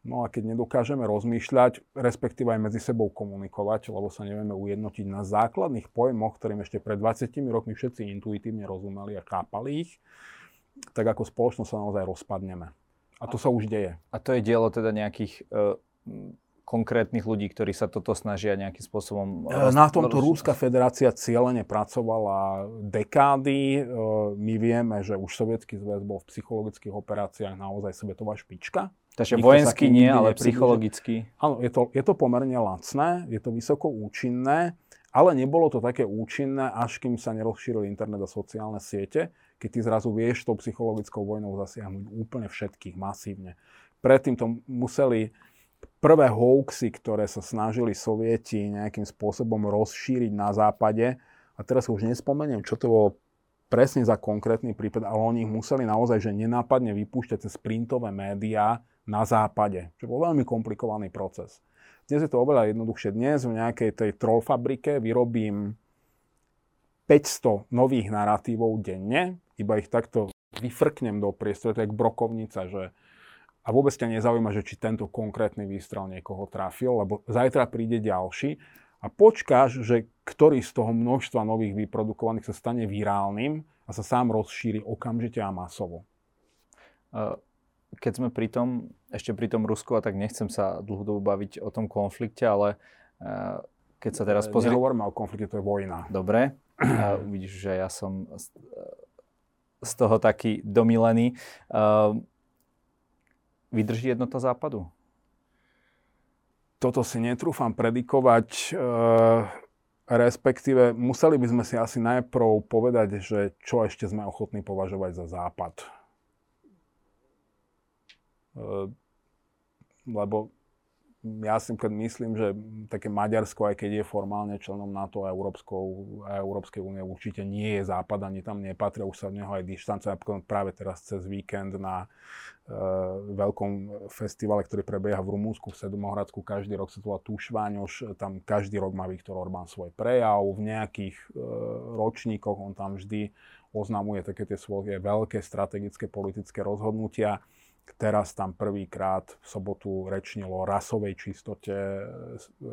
No a keď nedokážeme rozmýšľať, respektíve aj medzi sebou komunikovať, lebo sa nevieme ujednotiť na základných pojmoch, ktorým ešte pred 20 rokmi všetci intuitívne rozumeli a chápali ich, tak ako spoločnosť sa naozaj rozpadneme. A to sa už deje. A to je dielo teda nejakých uh, konkrétnych ľudí, ktorí sa toto snažia nejakým spôsobom... Roz... Na tomto Rúska federácia cieľene pracovala dekády. My vieme, že už sovietský zväz bol v psychologických operáciách naozaj svetová špička. Takže vojenský nie, ale psychologicky. Áno, je to, je to pomerne lacné, je to vysoko účinné, ale nebolo to také účinné, až kým sa nerozšíril internet a sociálne siete, keď ty zrazu vieš tou psychologickou vojnou zasiahnuť úplne všetkých masívne. Predtým to museli prvé hoaxy, ktoré sa snažili sovieti nejakým spôsobom rozšíriť na západe, a teraz už nespomeniem, čo to bolo presne za konkrétny prípad, ale oni ich museli naozaj že nenápadne vypúšťať cez printové médiá na západe, čo bol veľmi komplikovaný proces. Dnes je to oveľa jednoduchšie. Dnes v nejakej tej troll fabrike vyrobím 500 nových narratívov denne, iba ich takto vyfrknem do priestoru, to je brokovnica, že a vôbec ťa nezaujíma, že či tento konkrétny výstrel niekoho trafil, lebo zajtra príde ďalší a počkáš, že ktorý z toho množstva nových vyprodukovaných sa stane virálnym a sa sám rozšíri okamžite a masovo. Keď sme pri tom, ešte pri tom Rusku, a tak nechcem sa dlhodobo baviť o tom konflikte, ale keď sa teraz pozrieme... Nehovoríme o konflikte, to je vojna. Dobre. Vidíš, že ja som z toho taký domilený. Vydrží jednota západu? Toto si netrúfam predikovať, e, respektíve museli by sme si asi najprv povedať, že čo ešte sme ochotní považovať za západ. E, lebo ja si myslím, že také Maďarsko, aj keď je formálne členom NATO a, Európskou, a Európskej únie, určite nie je západ, ani tam nepatria, už sa v neho aj dištancuje. Práve teraz cez víkend na uh, veľkom festivale, ktorý prebieha v Rumúnsku, v Sedomohradsku, každý rok sa to volá Tušváňoš, tam každý rok má Viktor Orbán svoj prejav, v nejakých uh, ročníkoch on tam vždy oznamuje také tie svoje veľké strategické politické rozhodnutia Teraz tam prvýkrát v sobotu rečnilo o rasovej čistote e,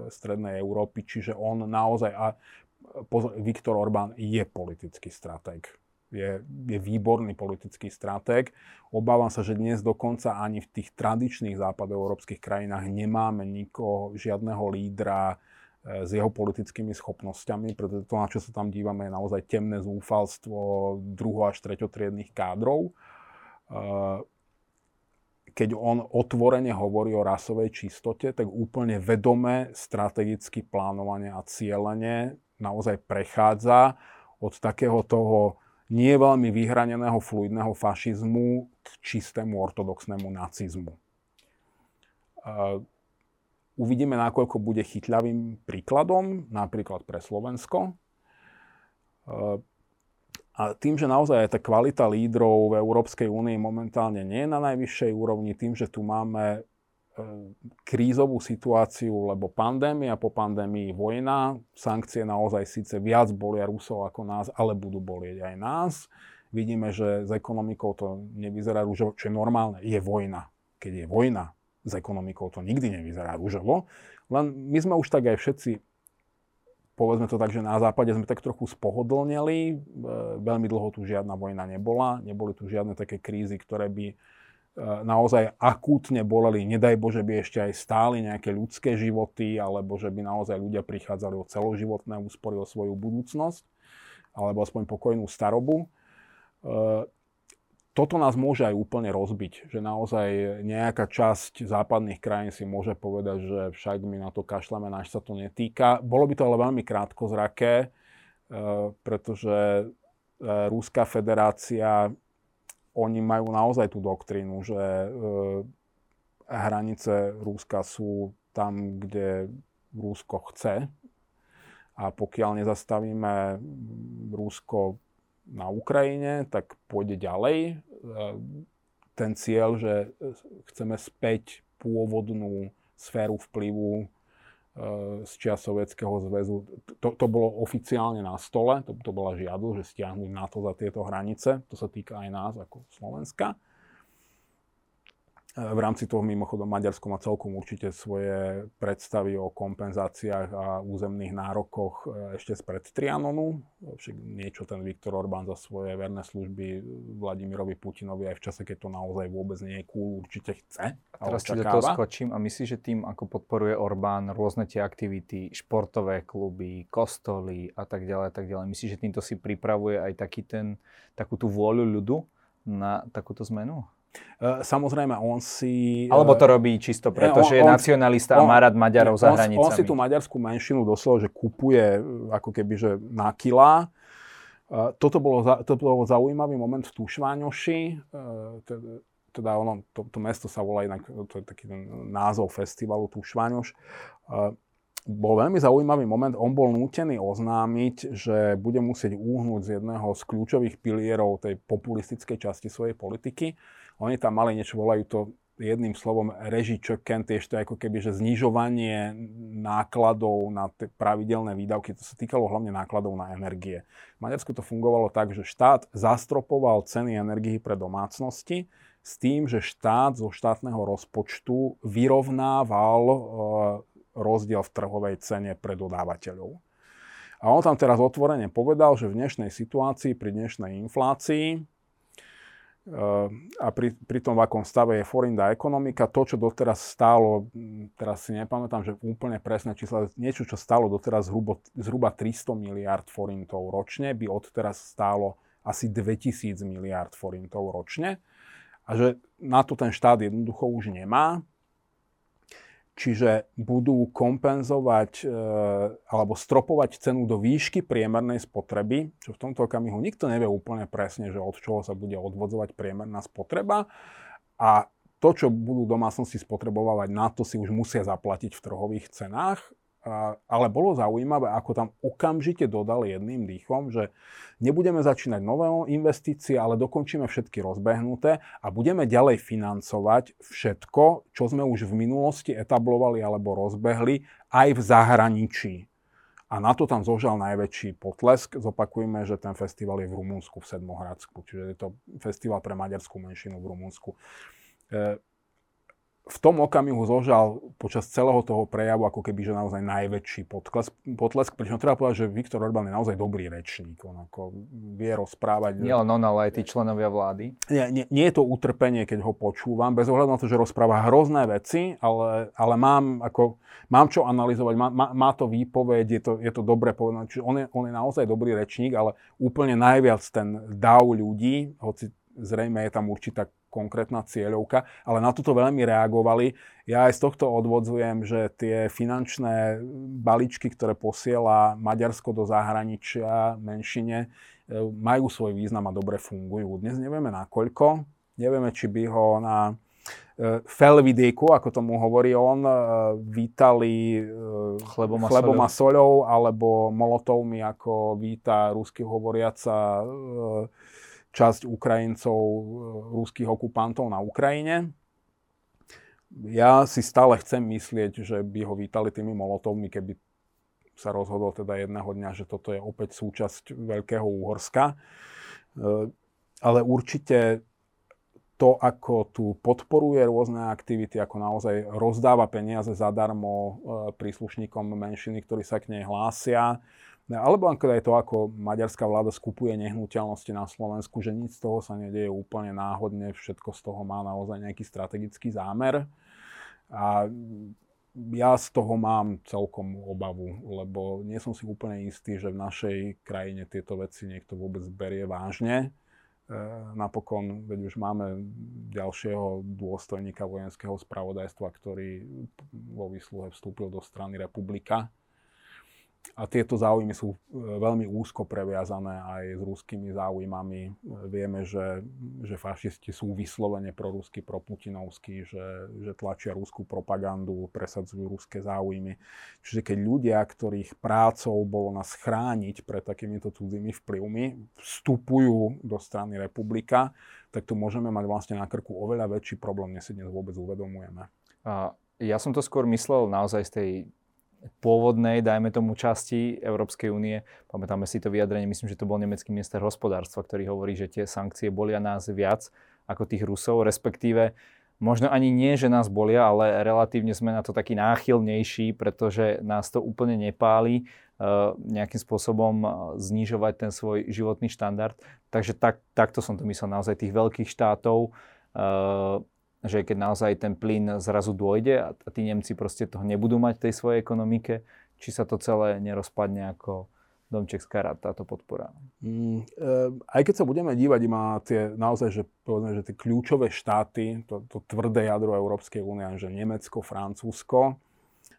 strednej Európy, čiže on naozaj, a pozor, Viktor Orbán je politický stratég. Je, je výborný politický stratég. Obávam sa, že dnes dokonca ani v tých tradičných západoeurópskych krajinách nemáme nikoho, žiadneho lídra e, s jeho politickými schopnosťami, pretože to, na čo sa tam dívame, je naozaj temné zúfalstvo druho- až treťotriedných kádrov. Keď on otvorene hovorí o rasovej čistote, tak úplne vedome, strategicky plánovanie a cieľenie naozaj prechádza od takého toho nie veľmi vyhraneného fluidného fašizmu k čistému ortodoxnému nacizmu. Uvidíme, nakoľko bude chytľavým príkladom, napríklad pre Slovensko. A tým, že naozaj tá kvalita lídrov v Európskej únii momentálne nie je na najvyššej úrovni, tým, že tu máme E, krízovú situáciu, lebo pandémia, po pandémii vojna, sankcie naozaj síce viac bolia Rusov ako nás, ale budú bolieť aj nás. Vidíme, že s ekonomikou to nevyzerá rúžovo, čo je normálne. Je vojna. Keď je vojna s ekonomikou, to nikdy nevyzerá rúžovo. Len my sme už tak aj všetci, povedzme to tak, že na západe sme tak trochu spohodlneli. E, veľmi dlho tu žiadna vojna nebola. Neboli tu žiadne také krízy, ktoré by naozaj akútne boleli, nedaj Bože by ešte aj stáli nejaké ľudské životy, alebo že by naozaj ľudia prichádzali o celoživotné úspory, o svoju budúcnosť, alebo aspoň pokojnú starobu. Toto nás môže aj úplne rozbiť, že naozaj nejaká časť západných krajín si môže povedať, že však my na to kašľame, náš sa to netýka. Bolo by to ale veľmi krátko zraké, e, pretože e, Ruská federácia oni majú naozaj tú doktrínu, že e, hranice Rúska sú tam, kde Rúsko chce. A pokiaľ nezastavíme Rúsko na Ukrajine, tak pôjde ďalej. E, ten cieľ, že chceme späť pôvodnú sféru vplyvu z čia Sovietskeho zväzu. To, to bolo oficiálne na stole, to, to bola žiadosť, že stiahnuť NATO za tieto hranice. To sa týka aj nás ako Slovenska. V rámci toho mimochodom Maďarsko má celkom určite svoje predstavy o kompenzáciách a územných nárokoch e, ešte spred Trianonu. Však niečo ten Viktor Orbán za svoje verné služby Vladimirovi Putinovi aj v čase, keď to naozaj vôbec nie je cool, určite chce. A teraz ti do toho skočím a myslíš, že tým, ako podporuje Orbán rôzne tie aktivity, športové kluby, kostoly a tak ďalej, a tak ďalej, myslíš, že týmto si pripravuje aj taký ten, takú tú vôľu ľudu na takúto zmenu? E, samozrejme, on si... Alebo to robí čisto preto, on, že je on, nacionalista on, a má rád Maďarov on, za hranicami. On si tú maďarskú menšinu doslova, že kupuje e, ako keby, že na kilá. Toto bolo, toto bolo zaujímavý moment v Tušváňoši. Teda ono, to, to mesto sa volá inak, to je taký názov festivalu Tušváňoš. Bol veľmi zaujímavý moment, on bol nútený oznámiť, že bude musieť úhnúť z jedného z kľúčových pilierov tej populistickej časti svojej politiky oni tam mali niečo, volajú to jedným slovom režičoken, tiež ako keby, že znižovanie nákladov na tie pravidelné výdavky, to sa týkalo hlavne nákladov na energie. V Maďarsku to fungovalo tak, že štát zastropoval ceny energii pre domácnosti s tým, že štát zo štátneho rozpočtu vyrovnával e, rozdiel v trhovej cene pre dodávateľov. A on tam teraz otvorene povedal, že v dnešnej situácii, pri dnešnej inflácii, a pri, pri tom, v akom stave je forinda ekonomika, to, čo doteraz stálo, teraz si nepamätám, že úplne presné čísla, niečo, čo stálo doteraz zhruba, zhruba 300 miliard forintov ročne, by odteraz stálo asi 2000 miliard forintov ročne. A že na to ten štát jednoducho už nemá. Čiže budú kompenzovať e, alebo stropovať cenu do výšky priemernej spotreby, čo v tomto okamihu nikto nevie úplne presne, že od čoho sa bude odvodzovať priemerná spotreba. A to, čo budú domácnosti spotrebovať, na to si už musia zaplatiť v trhových cenách ale bolo zaujímavé, ako tam okamžite dodali jedným dýchom, že nebudeme začínať nové investície, ale dokončíme všetky rozbehnuté a budeme ďalej financovať všetko, čo sme už v minulosti etablovali alebo rozbehli aj v zahraničí. A na to tam zožal najväčší potlesk. Zopakujme, že ten festival je v Rumunsku, v Sedmohradsku, čiže je to festival pre maďarskú menšinu v Rumunsku. V tom okamihu zožal počas celého toho prejavu ako keby, že naozaj najväčší potlesk, potlesk pričom treba povedať, že Viktor Orbán je naozaj dobrý rečník, on ako vie rozprávať. Nie len on, ale aj tí členovia vlády. Nie, nie, nie je to utrpenie, keď ho počúvam, bez ohľadu na to, že rozpráva hrozné veci, ale, ale mám, ako, mám čo analyzovať, má, má, má to výpoveď, je to, je to dobre povedané, čiže on je, on je naozaj dobrý rečník, ale úplne najviac ten dáv ľudí, hoci zrejme je tam určitá konkrétna cieľovka, ale na toto veľmi reagovali. Ja aj z tohto odvodzujem, že tie finančné balíčky, ktoré posiela Maďarsko do zahraničia menšine, e, majú svoj význam a dobre fungujú. Dnes nevieme nakoľko, nevieme, či by ho na felvidieku, ako tomu hovorí on, vítali chlebom a, chlebom a soľou, alebo molotovmi, ako víta rusky hovoriaca časť Ukrajincov, ruských okupantov na Ukrajine. Ja si stále chcem myslieť, že by ho vítali tými molotovmi, keby sa rozhodol teda jedného dňa, že toto je opäť súčasť Veľkého Úhorska. E, ale určite to, ako tu podporuje rôzne aktivity, ako naozaj rozdáva peniaze zadarmo e, príslušníkom menšiny, ktorí sa k nej hlásia, alebo aj to, ako maďarská vláda skupuje nehnuteľnosti na Slovensku, že nič z toho sa nedieje úplne náhodne, všetko z toho má naozaj nejaký strategický zámer. A ja z toho mám celkom obavu, lebo nie som si úplne istý, že v našej krajine tieto veci niekto vôbec berie vážne. E, napokon, veď už máme ďalšieho dôstojníka vojenského spravodajstva, ktorý vo výsluhe vstúpil do strany Republika a tieto záujmy sú e, veľmi úzko previazané aj s ruskými záujmami. E, vieme, že, že fašisti sú vyslovene prorusky, proputinovskí, že, že tlačia ruskú propagandu, presadzujú ruské záujmy. Čiže keď ľudia, ktorých prácou bolo nás chrániť pred takýmito cudzými vplyvmi, vstupujú do strany republika, tak tu môžeme mať vlastne na krku oveľa väčší problém, než si dnes vôbec uvedomujeme. A ja som to skôr myslel naozaj z tej pôvodnej, dajme tomu, časti Európskej únie. Pamätáme si to vyjadrenie, myslím, že to bol nemecký minister hospodárstva, ktorý hovorí, že tie sankcie bolia nás viac ako tých Rusov, respektíve možno ani nie, že nás bolia, ale relatívne sme na to taký náchylnejší, pretože nás to úplne nepáli uh, nejakým spôsobom uh, znižovať ten svoj životný štandard. Takže tak, takto som to myslel naozaj tých veľkých štátov, uh, že keď naozaj ten plyn zrazu dôjde a tí Nemci proste toho nebudú mať v tej svojej ekonomike, či sa to celé nerozpadne ako domček z karát, táto podpora? Mm, e, aj keď sa budeme dívať na tie naozaj, že, povedzme, že tie kľúčové štáty, to, to tvrdé jadro Európskej únie, že Nemecko, Francúzsko,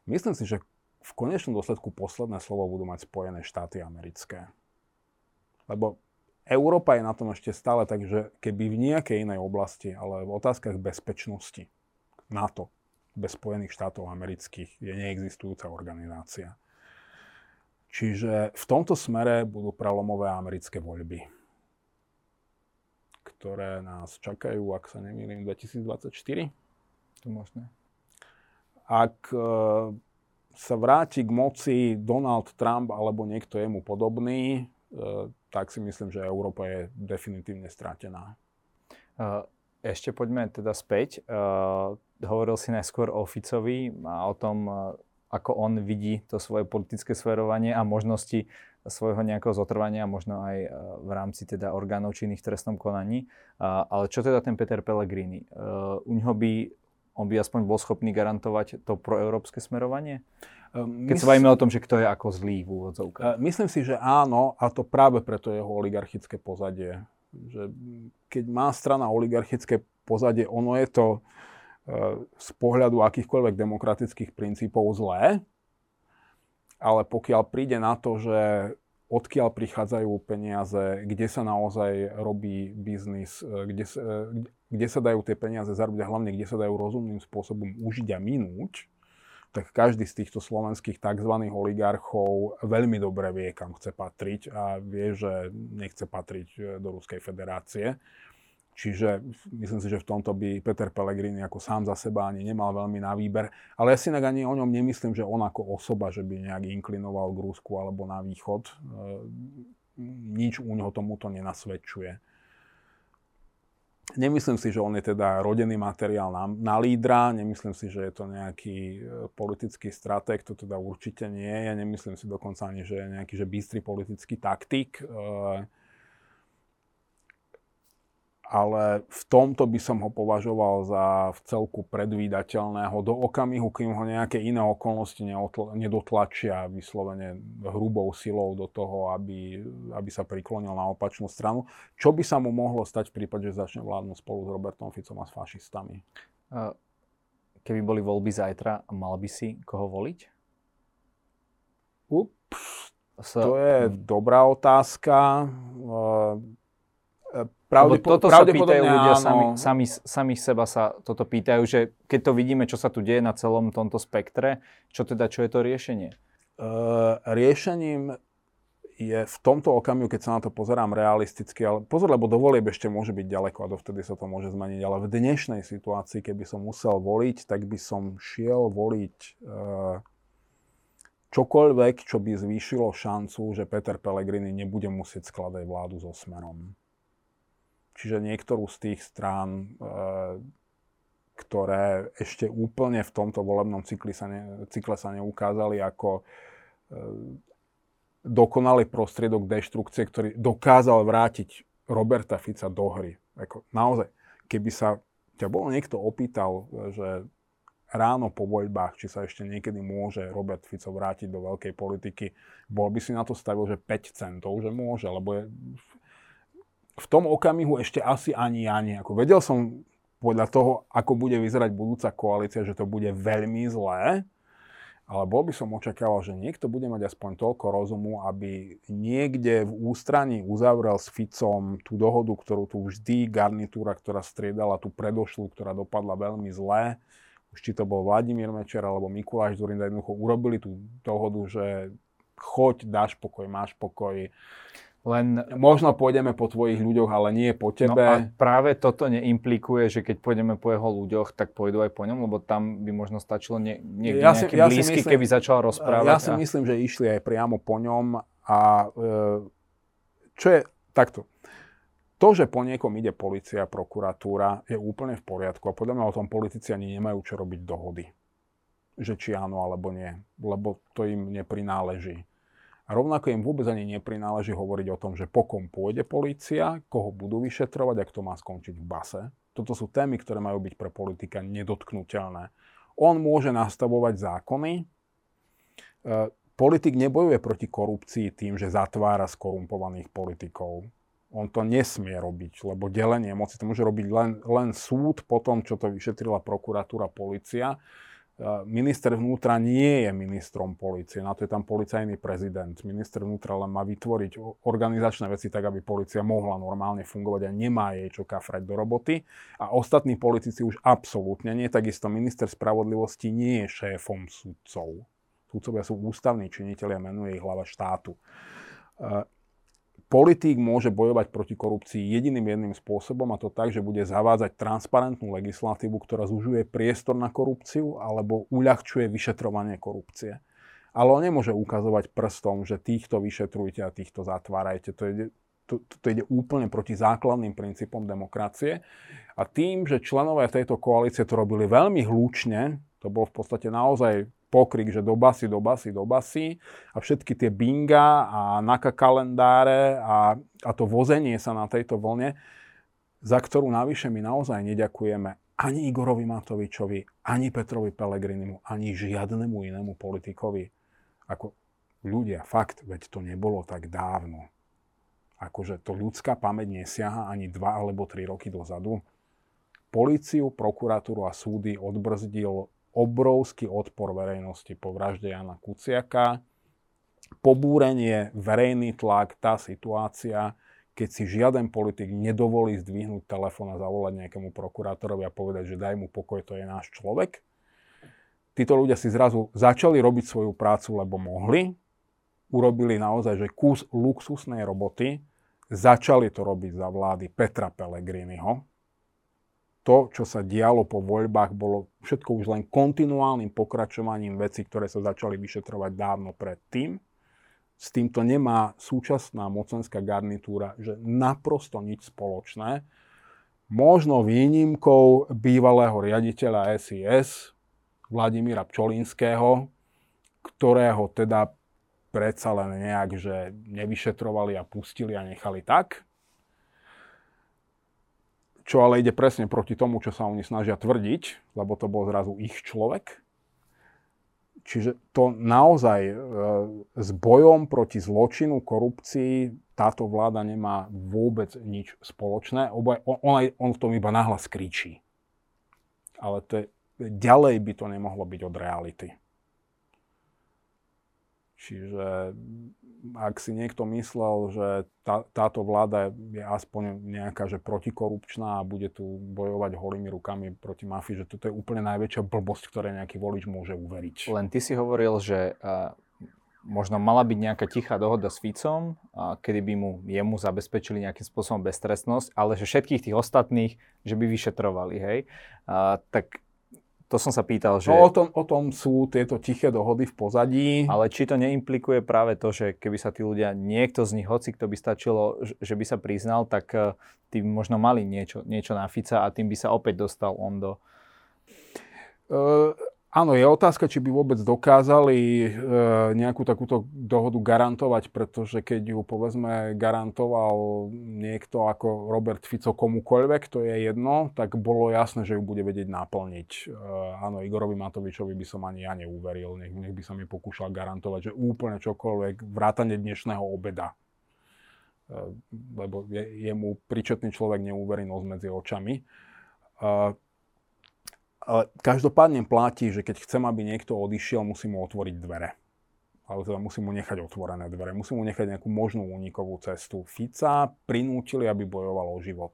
myslím si, že v konečnom dôsledku posledné slovo budú mať Spojené štáty americké. Lebo Európa je na tom ešte stále tak, že keby v nejakej inej oblasti, ale v otázkach bezpečnosti, NATO, bez Spojených štátov amerických, je neexistujúca organizácia. Čiže v tomto smere budú prelomové americké voľby, ktoré nás čakajú, ak sa nemýlim, 2024. To možné. Ak e, sa vráti k moci Donald Trump alebo niekto jemu podobný, e, tak si myslím, že Európa je definitívne stratená. Ešte poďme teda späť. Hovoril si najskôr o Ficovi a o tom, ako on vidí to svoje politické smerovanie a možnosti svojho nejakého zotrvania, možno aj v rámci teda orgánov činných v trestnom konaní. Ale čo teda ten Peter Pellegrini? U neho by, on by aspoň bol schopný garantovať to proeurópske smerovanie? Keď Mysl... sa bavíme o tom, že kto je ako zlý v úvodzovkách. Myslím si, že áno, a to práve preto jeho oligarchické pozadie. Že keď má strana oligarchické pozadie, ono je to e, z pohľadu akýchkoľvek demokratických princípov zlé, ale pokiaľ príde na to, že odkiaľ prichádzajú peniaze, kde sa naozaj robí biznis, kde sa, kde sa dajú tie peniaze zarobiť a hlavne kde sa dajú rozumným spôsobom užiť a minúť, tak každý z týchto slovenských tzv. oligarchov veľmi dobre vie, kam chce patriť a vie, že nechce patriť e, do Ruskej federácie. Čiže myslím si, že v tomto by Peter Pellegrini ako sám za seba ani nemal veľmi na výber. Ale ja si ani o ňom nemyslím, že on ako osoba, že by nejak inklinoval k Rusku alebo na východ. E, nič u neho tomuto nenasvedčuje. Nemyslím si, že on je teda rodený materiál na, na lídra, nemyslím si, že je to nejaký e, politický stratég, to teda určite nie je, nemyslím si dokonca ani, že je nejaký že bystrý politický taktik. E, ale v tomto by som ho považoval za v celku predvídateľného do okamihu, kým ho nejaké iné okolnosti nedotlačia vyslovene hrubou silou do toho, aby, aby sa priklonil na opačnú stranu. Čo by sa mu mohlo stať v prípade, že začne vládnuť spolu s Robertom Ficom a s fašistami? Keby boli voľby zajtra, mal by si koho voliť? Ups, to je dobrá otázka Pravdep- toto sa pýtajú ľudia, sami, sami, sami seba sa toto pýtajú, že keď to vidíme, čo sa tu deje na celom tomto spektre, čo teda, čo je to riešenie? Uh, riešením je v tomto okamihu, keď sa na to pozerám realisticky, ale pozor, lebo do volieb ešte môže byť ďaleko a dovtedy sa to môže zmeniť, ale v dnešnej situácii, keby som musel voliť, tak by som šiel voliť čokoľvek, čo by zvýšilo šancu, že Peter Pellegrini nebude musieť skladať vládu so smerom. Čiže niektorú z tých strán, e, ktoré ešte úplne v tomto volebnom cykli sa ne, cykle sa neukázali ako e, dokonalý prostriedok deštrukcie, ktorý dokázal vrátiť Roberta Fica do hry. Ako, naozaj, keby sa ťa bol niekto opýtal, že ráno po voľbách, či sa ešte niekedy môže Robert Fico vrátiť do veľkej politiky, bol by si na to stavil, že 5 centov, že môže, lebo je v tom okamihu ešte asi ani ja nie. Ako vedel som podľa toho, ako bude vyzerať budúca koalícia, že to bude veľmi zlé, ale bol by som očakával, že niekto bude mať aspoň toľko rozumu, aby niekde v ústraní uzavrel s Ficom tú dohodu, ktorú tu vždy garnitúra, ktorá striedala tú predošlú, ktorá dopadla veľmi zlé, už či to bol Vladimír Mečer alebo Mikuláš Zurinda, jednoducho urobili tú dohodu, že choď, dáš pokoj, máš pokoj. Len... Možno pôjdeme po tvojich ľuďoch, ale nie po tebe. No a práve toto neimplikuje, že keď pôjdeme po jeho ľuďoch, tak pôjdu aj po ňom, lebo tam by možno stačilo nie, niekde ja si, nejaký ja blízky, myslím, keby začal rozprávať. Ja si a... myslím, že išli aj priamo po ňom a e, čo je takto. To, že po niekom ide policia, prokuratúra, je úplne v poriadku a podľa mňa o tom politici ani nemajú čo robiť dohody. Že či áno alebo nie, lebo to im neprináleží. A rovnako im vôbec ani neprináleží hovoriť o tom, že po kom pôjde policia, koho budú vyšetrovať, ak to má skončiť v base. Toto sú témy, ktoré majú byť pre politika nedotknutelné. On môže nastavovať zákony. E, politik nebojuje proti korupcii tým, že zatvára skorumpovaných politikov. On to nesmie robiť, lebo delenie moci to môže robiť len, len súd po tom, čo to vyšetrila prokuratúra, policia Minister vnútra nie je ministrom policie, na to je tam policajný prezident. Minister vnútra len má vytvoriť organizačné veci tak, aby policia mohla normálne fungovať a nemá jej čo kafrať do roboty. A ostatní politici už absolútne nie. Takisto minister spravodlivosti nie je šéfom sudcov. Sudcovia sú ústavní činiteľia, menuje ich hlava štátu politík môže bojovať proti korupcii jediným jedným spôsobom a to tak, že bude zavádzať transparentnú legislatívu, ktorá zužuje priestor na korupciu alebo uľahčuje vyšetrovanie korupcie. Ale on nemôže ukazovať prstom, že týchto vyšetrujte a týchto zatvárajte. To ide, to, to ide úplne proti základným princípom demokracie. A tým, že členovia tejto koalície to robili veľmi hlučne, to bol v podstate naozaj pokrik, že do basy, do basy, do basy a všetky tie binga a naka kalendáre a, a to vozenie sa na tejto vlne, za ktorú navyše my naozaj neďakujeme ani Igorovi Matovičovi, ani Petrovi Pelegrinimu, ani žiadnemu inému politikovi. Ako ľudia, fakt, veď to nebolo tak dávno. Akože to ľudská pamäť nesiaha ani dva alebo tri roky dozadu. Políciu, prokuratúru a súdy odbrzdil obrovský odpor verejnosti po vražde Jana Kuciaka, pobúrenie, verejný tlak, tá situácia, keď si žiaden politik nedovolí zdvihnúť telefón a zavolať nejakému prokurátorovi a povedať, že daj mu pokoj, to je náš človek. Títo ľudia si zrazu začali robiť svoju prácu, lebo mohli. Urobili naozaj, že kus luxusnej roboty. Začali to robiť za vlády Petra Pellegriniho, to, čo sa dialo po voľbách, bolo všetko už len kontinuálnym pokračovaním vecí, ktoré sa začali vyšetrovať dávno predtým. S týmto nemá súčasná mocenská garnitúra, že naprosto nič spoločné. Možno výnimkou bývalého riaditeľa SIS, Vladimíra Pčolinského, ktorého teda predsa len nejak, že nevyšetrovali a pustili a nechali tak čo ale ide presne proti tomu, čo sa oni snažia tvrdiť, lebo to bol zrazu ich človek. Čiže to naozaj e, s bojom proti zločinu, korupcii táto vláda nemá vôbec nič spoločné. Obaj, on, on, on v tom iba nahlas kričí. Ale to je, ďalej by to nemohlo byť od reality. Čiže ak si niekto myslel, že tá, táto vláda je aspoň nejaká že protikorupčná a bude tu bojovať holými rukami proti mafii, že toto je úplne najväčšia blbosť, ktoré nejaký volič môže uveriť. Len ty si hovoril, že uh, možno mala byť nejaká tichá dohoda s Ficom, uh, kedy by mu jemu zabezpečili nejakým spôsobom beztrestnosť, ale že všetkých tých ostatných, že by vyšetrovali, hej. Uh, tak to som sa pýtal, že... No o tom, o tom sú tieto tiché dohody v pozadí. Ale či to neimplikuje práve to, že keby sa tí ľudia, niekto z nich, hoci kto by stačilo, že by sa priznal, tak uh, tí možno mali niečo, niečo na Fica a tým by sa opäť dostal on do... Uh, Áno, je otázka, či by vôbec dokázali e, nejakú takúto dohodu garantovať, pretože keď ju povedzme garantoval niekto ako Robert Fico komukoľvek, to je jedno, tak bolo jasné, že ju bude vedieť naplniť. E, áno, Igorovi Matovičovi by som ani ja neuveril, nech, nech by sa mi pokúšal garantovať, že úplne čokoľvek, vrátane dnešného obeda. E, lebo je, jemu príčetný človek neuverí nos medzi očami. E, ale každopádne platí, že keď chcem, aby niekto odišiel, musím mu otvoriť dvere. Ale teda musím mu nechať otvorené dvere. Musím mu nechať nejakú možnú únikovú cestu. Fica prinútili, aby bojoval o život.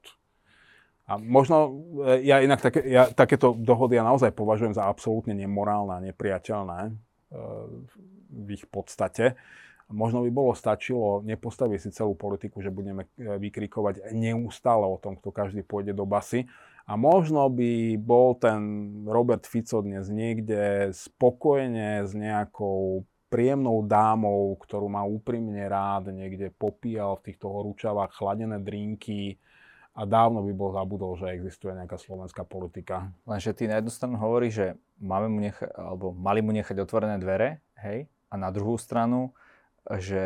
A možno, e, ja inak také, ja, takéto dohody ja naozaj považujem za absolútne nemorálne a nepriateľné e, v ich podstate. Možno by bolo stačilo nepostaviť si celú politiku, že budeme e, vykrikovať neustále o tom, kto každý pôjde do basy, a možno by bol ten Robert Fico dnes niekde spokojne s nejakou príjemnou dámou, ktorú má úprimne rád, niekde popíjal v týchto horúčavách chladené drinky a dávno by bol zabudol, že existuje nejaká slovenská politika. Lenže ty na jednu stranu hovoríš, že máme mu nechať, alebo mali mu nechať otvorené dvere, hej, a na druhú stranu, že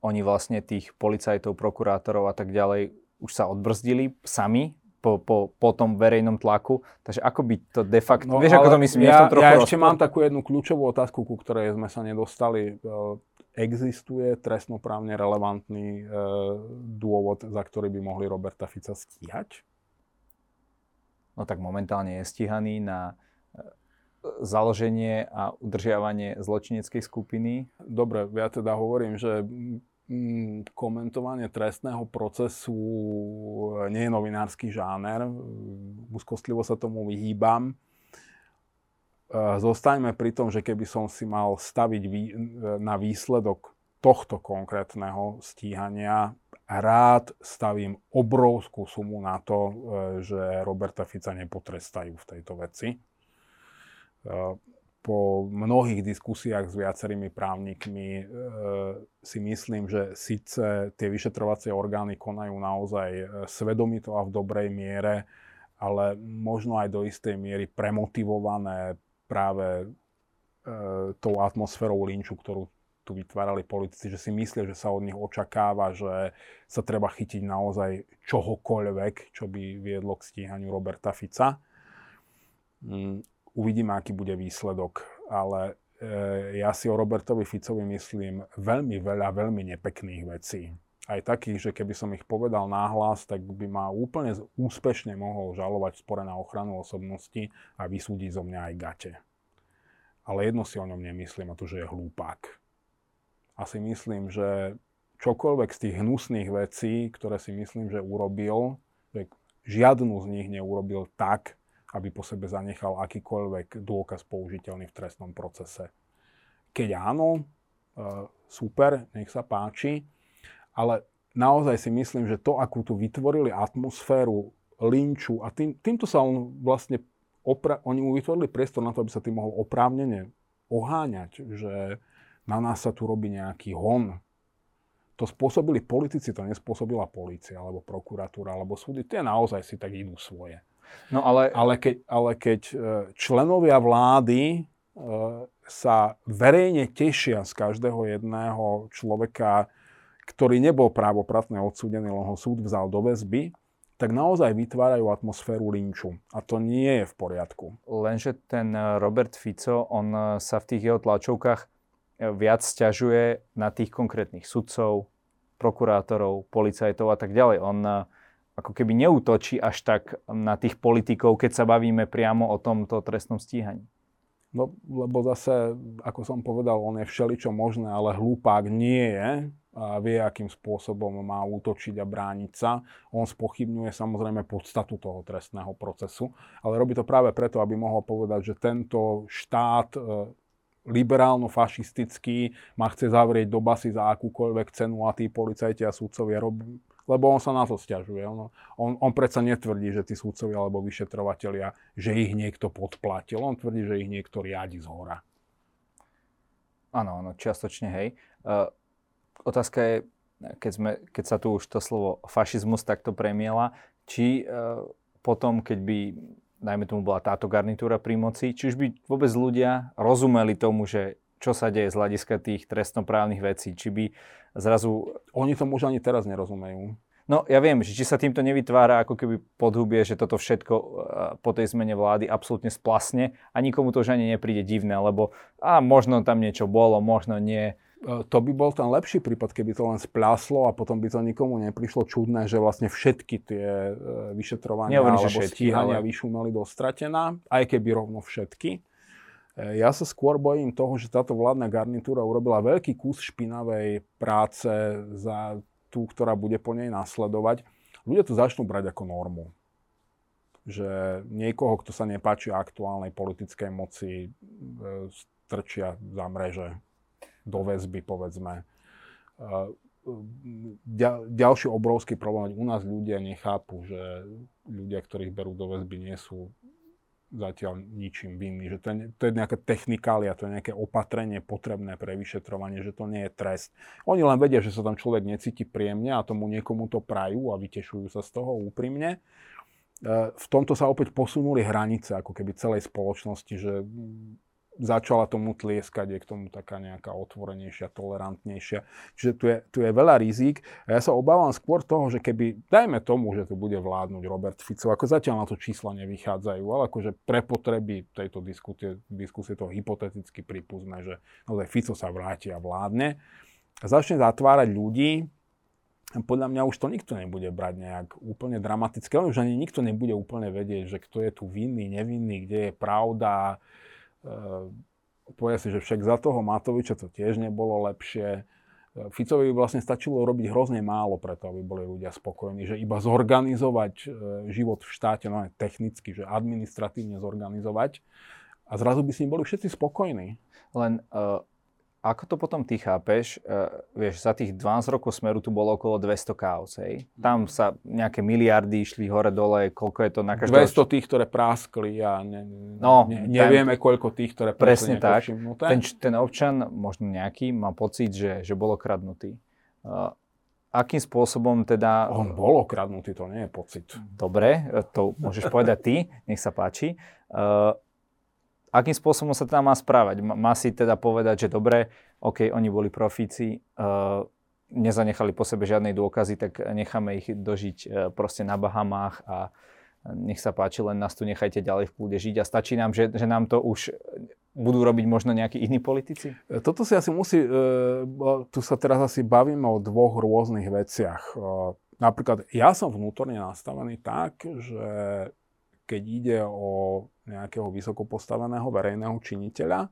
oni vlastne tých policajtov, prokurátorov a tak ďalej už sa odbrzdili sami po, po, po tom verejnom tlaku. Takže ako by to de facto... No, vieš, ako to myslím? Ja, ja ešte rozpor? mám takú jednu kľúčovú otázku, ku ktorej sme sa nedostali. E, existuje trestnoprávne relevantný e, dôvod, za ktorý by mohli Roberta Fica stíhať? No tak momentálne je stíhaný na e, založenie a udržiavanie zločineckej skupiny. Dobre, ja teda hovorím, že komentovanie trestného procesu e, nie je novinársky žáner. Úzkostlivo sa tomu vyhýbam. E, zostaňme pri tom, že keby som si mal staviť e, na výsledok tohto konkrétneho stíhania, rád stavím obrovskú sumu na to, že Roberta Fica nepotrestajú v tejto veci po mnohých diskusiách s viacerými právnikmi e, si myslím, že síce tie vyšetrovacie orgány konajú naozaj e, svedomito a v dobrej miere, ale možno aj do istej miery premotivované práve e, tou atmosférou linču, ktorú tu vytvárali politici, že si myslia, že sa od nich očakáva, že sa treba chytiť naozaj čohokoľvek, čo by viedlo k stíhaniu Roberta Fica. Mm, Uvidíme, aký bude výsledok, ale e, ja si o Robertovi Ficovi myslím veľmi veľa, veľmi nepekných vecí. Aj takých, že keby som ich povedal náhlas, tak by ma úplne úspešne mohol žalovať spore na ochranu osobnosti a vysúdiť zo mňa aj gate. Ale jedno si o ňom nemyslím, a to, že je hlúpak. A si myslím, že čokoľvek z tých hnusných vecí, ktoré si myslím, že urobil, že žiadnu z nich neurobil tak, aby po sebe zanechal akýkoľvek dôkaz použiteľný v trestnom procese. Keď áno, e, super, nech sa páči, ale naozaj si myslím, že to, akú tu vytvorili atmosféru linču a tým, týmto sa on vlastne, opra- oni mu vytvorili priestor na to, aby sa tým mohol oprávnene oháňať, že na nás sa tu robí nejaký hon. To spôsobili politici, to nespôsobila polícia, alebo prokuratúra, alebo súdy. Tie naozaj si tak idú svoje. No ale... Ale, keď, ale keď e, členovia vlády e, sa verejne tešia z každého jedného človeka, ktorý nebol právopratne odsúdený, len ho súd vzal do väzby, tak naozaj vytvárajú atmosféru linču. A to nie je v poriadku. Lenže ten Robert Fico, on sa v tých jeho tlačovkách viac stiažuje na tých konkrétnych sudcov, prokurátorov, policajtov a tak ďalej. On ako keby neútočí až tak na tých politikov, keď sa bavíme priamo o tomto trestnom stíhaní. No, lebo zase, ako som povedal, on je všeličo možné, ale hlúpák nie je a vie, akým spôsobom má útočiť a brániť sa. On spochybňuje samozrejme podstatu toho trestného procesu, ale robí to práve preto, aby mohol povedať, že tento štát e, liberálno-fašistický ma chce zavrieť do basy za akúkoľvek cenu a tí policajti a súdcovia robí, lebo on sa na to stiažuje. On, on, on predsa netvrdí, že tí súdcovi alebo vyšetrovatelia, že ich niekto podplatil. On tvrdí, že ich niekto riadi z hora. Áno, áno, čiastočne, hej. Uh, otázka je, keď, sme, keď sa tu už to slovo fašizmus takto premiela, či uh, potom, keď by, najmä tomu bola táto garnitúra pri moci, či už by vôbec ľudia rozumeli tomu, že čo sa deje z hľadiska tých trestnoprávnych vecí. Či by zrazu... Oni to už ani teraz nerozumejú. No ja viem, že či sa týmto nevytvára ako keby podhubie, že toto všetko uh, po tej zmene vlády absolútne splasne a nikomu to už ani nepríde divné, lebo a možno tam niečo bolo, možno nie. E, to by bol ten lepší prípad, keby to len splaslo a potom by to nikomu neprišlo čudné, že vlastne všetky tie e, vyšetrovania Nehovorím, alebo všetky, stíhania ale... vyšumeli do stratená, aj keby rovno všetky. Ja sa skôr bojím toho, že táto vládna garnitúra urobila veľký kus špinavej práce za tú, ktorá bude po nej nasledovať. Ľudia to začnú brať ako normu. Že niekoho, kto sa nepáči aktuálnej politickej moci, e, strčia za mreže, do väzby, povedzme. E, ďalší obrovský problém, u nás ľudia nechápu, že ľudia, ktorých berú do väzby, nie sú zatiaľ ničím vinný. Že to je, to je nejaká technikália, to je nejaké opatrenie potrebné pre vyšetrovanie, že to nie je trest. Oni len vedia, že sa tam človek necíti príjemne a tomu niekomu to prajú a vytešujú sa z toho úprimne. E, v tomto sa opäť posunuli hranice ako keby celej spoločnosti, že začala tomu tlieskať, je k tomu taká nejaká otvorenejšia, tolerantnejšia. Čiže tu je, tu je veľa rizík. A ja sa obávam skôr toho, že keby, dajme tomu, že tu bude vládnuť Robert Fico, ako zatiaľ na to čísla nevychádzajú, ale akože pre potreby tejto diskusie, diskusie to hypoteticky pripúzme, že naozaj Fico sa vráti a vládne. A začne zatvárať ľudí, podľa mňa už to nikto nebude brať nejak úplne dramaticky, ale už ani nikto nebude úplne vedieť, že kto je tu vinný, nevinný, kde je pravda, povie si, že však za toho Matoviča to tiež nebolo lepšie. Ehm, Ficovi by vlastne stačilo robiť hrozne málo preto, aby boli ľudia spokojní, že iba zorganizovať ehm, život v štáte, no aj technicky, že administratívne zorganizovať a zrazu by s ním boli všetci spokojní. Len uh, ako to potom ty chápeš? Uh, vieš, za tých 12 rokov Smeru tu bolo okolo 200 kaos, hej? Tam sa nejaké miliardy išli hore-dole, koľko je to na každého... 200 tých, ktoré práskli a ne, no, ne, nevieme, ten, koľko tých, ktoré Presne tak. Ten, ten občan, možno nejaký, má pocit, že, že bol okradnutý. Uh, akým spôsobom teda... On bol okradnutý, to nie je pocit. Dobre, to môžeš povedať ty, nech sa páči. Uh, akým spôsobom sa teda má správať? Má si teda povedať, že dobre, OK, oni boli profíci, uh, nezanechali po sebe žiadnej dôkazy, tak necháme ich dožiť uh, proste na Bahamách a nech sa páči, len nás tu nechajte ďalej v kľude žiť a stačí nám, že, že nám to už budú robiť možno nejakí iní politici? E, toto si asi musí, uh, tu sa teraz asi bavíme o dvoch rôznych veciach. Uh, napríklad ja som vnútorne nastavený tak, že keď ide o nejakého vysoko postaveného verejného činiteľa.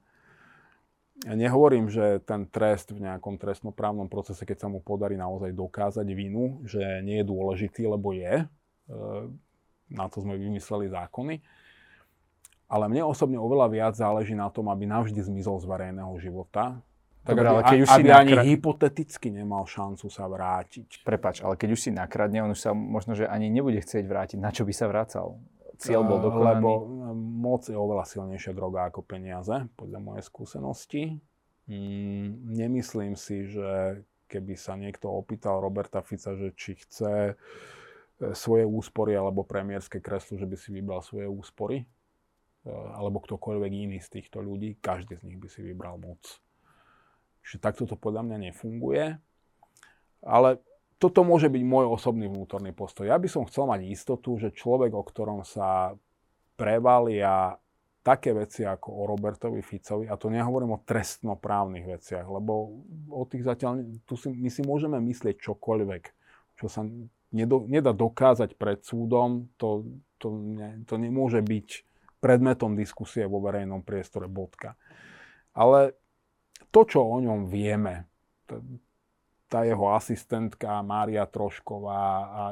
Ja nehovorím, že ten trest v nejakom trestnoprávnom procese, keď sa mu podarí naozaj dokázať vinu, že nie je dôležitý, lebo je. E, na to sme vymysleli zákony. Ale mne osobne oveľa viac záleží na tom, aby navždy zmizol z verejného života. Tak Dobre, aby, keď už aby si nakra... ani hypoteticky nemal šancu sa vrátiť. Prepač, ale keď už si nakradne, on už sa možno, že ani nebude chcieť vrátiť. Na čo by sa vracal? Cieľ bol dokonaný? Lebo e, moc je oveľa silnejšia droga ako peniaze, podľa mojej skúsenosti. Mm, nemyslím si, že keby sa niekto opýtal Roberta Fica, že či chce e, svoje úspory alebo premiérske kreslo, že by si vybral svoje úspory, alebo ktokoľvek iný z týchto ľudí, každý z nich by si vybral moc. Čiže takto to podľa mňa nefunguje. Ale toto môže byť môj osobný vnútorný postoj. Ja by som chcel mať istotu, že človek, o ktorom sa prevalia také veci ako o Robertovi Ficovi, a to nehovorím o trestnoprávnych veciach, lebo o tých zatiaľ, tu si, my si môžeme myslieť čokoľvek, čo sa nedo, nedá dokázať pred súdom, to, to, ne, to nemôže byť predmetom diskusie vo verejnom priestore bodka. Ale to, čo o ňom vieme, tá jeho asistentka Mária Trošková a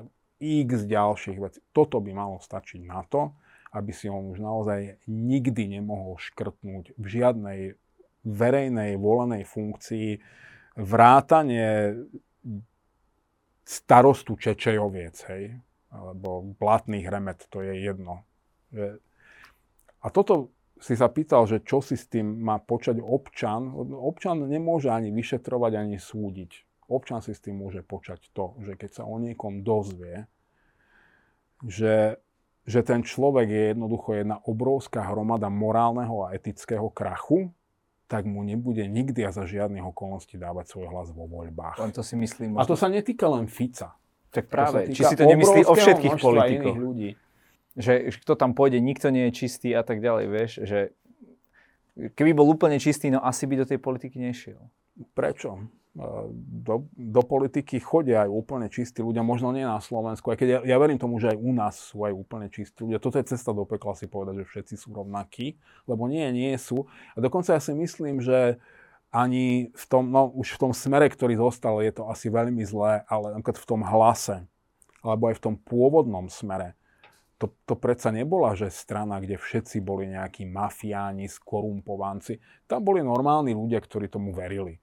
x ďalších vecí, toto by malo stačiť na to, aby si on už naozaj nikdy nemohol škrtnúť v žiadnej verejnej volenej funkcii vrátanie starostu Čečejoviec, hej, alebo blatných remet, to je jedno. A toto si sa pýtal, že čo si s tým má počať občan. Občan nemôže ani vyšetrovať, ani súdiť. Občan si s tým môže počať to, že keď sa o niekom dozvie, že, že ten človek je jednoducho jedna obrovská hromada morálneho a etického krachu, tak mu nebude nikdy a za žiadnych okolností dávať svoj hlas vo voľbách. Len to si myslím. Možno... A to sa netýka len Fica. Tak práve, či si to nemyslí o všetkých politikoch. Ľudí. Že, kto tam pôjde, nikto nie je čistý a tak ďalej, vieš, že keby bol úplne čistý, no asi by do tej politiky nešiel. Prečo? Do, do politiky chodia aj úplne čistí ľudia, možno nie na Slovensku, aj keď ja, ja verím tomu, že aj u nás sú aj úplne čistí ľudia. Toto je cesta do pekla si povedať, že všetci sú rovnakí, lebo nie, nie sú. A dokonca ja si myslím, že ani v tom, no už v tom smere, ktorý zostal, je to asi veľmi zlé, ale napríklad v tom hlase, alebo aj v tom pôvodnom smere, to, to predsa nebola, že strana, kde všetci boli nejakí mafiáni, skorumpovanci. Tam boli normálni ľudia, ktorí tomu verili.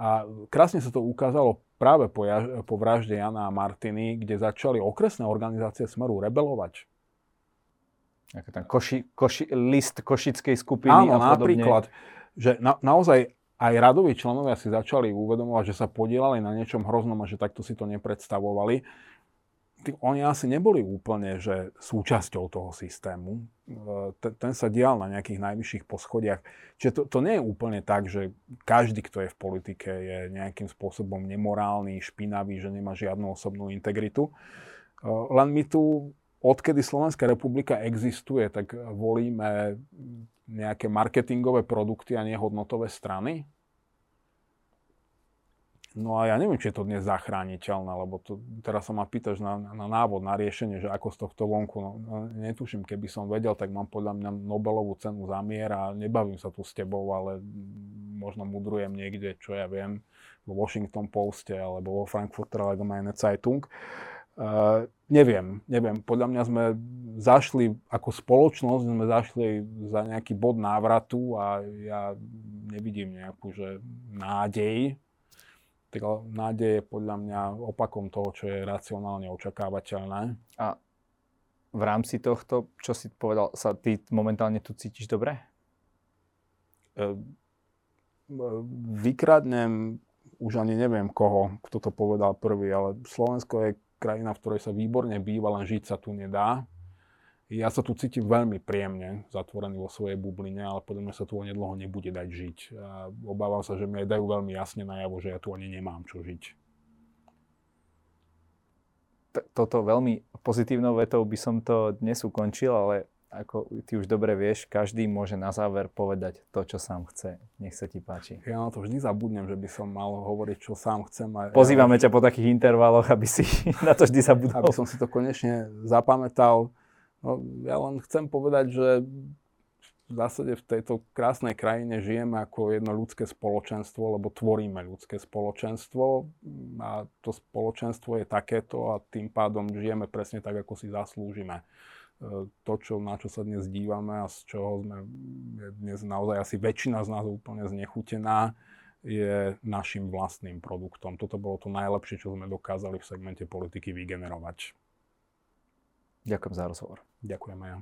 A krásne sa to ukázalo práve po, jaž, po vražde Jana a Martiny, kde začali okresné organizácie Smeru rebelovať. Ako ten koši, koši, list košickej skupiny Áno, a podobne. napríklad, že na, naozaj aj radoví členovia si začali uvedomovať, že sa podielali na niečom hroznom a že takto si to nepredstavovali oni asi neboli úplne že súčasťou toho systému. Ten, ten sa dial na nejakých najvyšších poschodiach. Čiže to, to nie je úplne tak, že každý, kto je v politike, je nejakým spôsobom nemorálny, špinavý, že nemá žiadnu osobnú integritu. Len my tu, odkedy Slovenská republika existuje, tak volíme nejaké marketingové produkty a nehodnotové strany. No a ja neviem, či je to dnes zachrániteľné, lebo to, teraz sa ma pýtaš na, na návod, na riešenie, že ako z tohto vonku. No, no, netuším, keby som vedel, tak mám podľa mňa Nobelovú cenu za mier a nebavím sa tu s tebou, ale možno mudrujem niekde, čo ja viem, vo Washington Poste alebo vo Frankfurter Allgemeine Zeitung. Uh, neviem, neviem. Podľa mňa sme zašli, ako spoločnosť sme zašli za nejaký bod návratu a ja nevidím nejakú že nádej, tak nádej je podľa mňa opakom toho, čo je racionálne očakávateľné. A v rámci tohto, čo si povedal, sa ty momentálne tu cítiš dobre? E, vykradnem už ani neviem koho, kto to povedal prvý, ale Slovensko je krajina, v ktorej sa výborne býva, len žiť sa tu nedá ja sa tu cítim veľmi príjemne, zatvorený vo svojej bubline, ale podľa mňa sa tu onedloho nebude dať žiť. A obávam sa, že mi aj dajú veľmi jasne najavo, že ja tu ani nemám čo žiť. Toto veľmi pozitívnou vetou by som to dnes ukončil, ale ako ty už dobre vieš, každý môže na záver povedať to, čo sám chce. Nech sa ti páči. Ja na to vždy zabudnem, že by som mal hovoriť, čo sám chcem. A Pozývame ja, ťa po takých intervaloch, aby si na to vždy zabudol. Aby som si to konečne zapamätal. No, ja len chcem povedať, že v zásade v tejto krásnej krajine žijeme ako jedno ľudské spoločenstvo, lebo tvoríme ľudské spoločenstvo a to spoločenstvo je takéto a tým pádom žijeme presne tak, ako si zaslúžime. E, to, čo, na čo sa dnes dívame a z čoho sme dnes naozaj asi väčšina z nás úplne znechutená, je našim vlastným produktom. Toto bolo to najlepšie, čo sme dokázali v segmente politiky vygenerovať. Ďakujem za rozhovor. Ďakujem aj ja.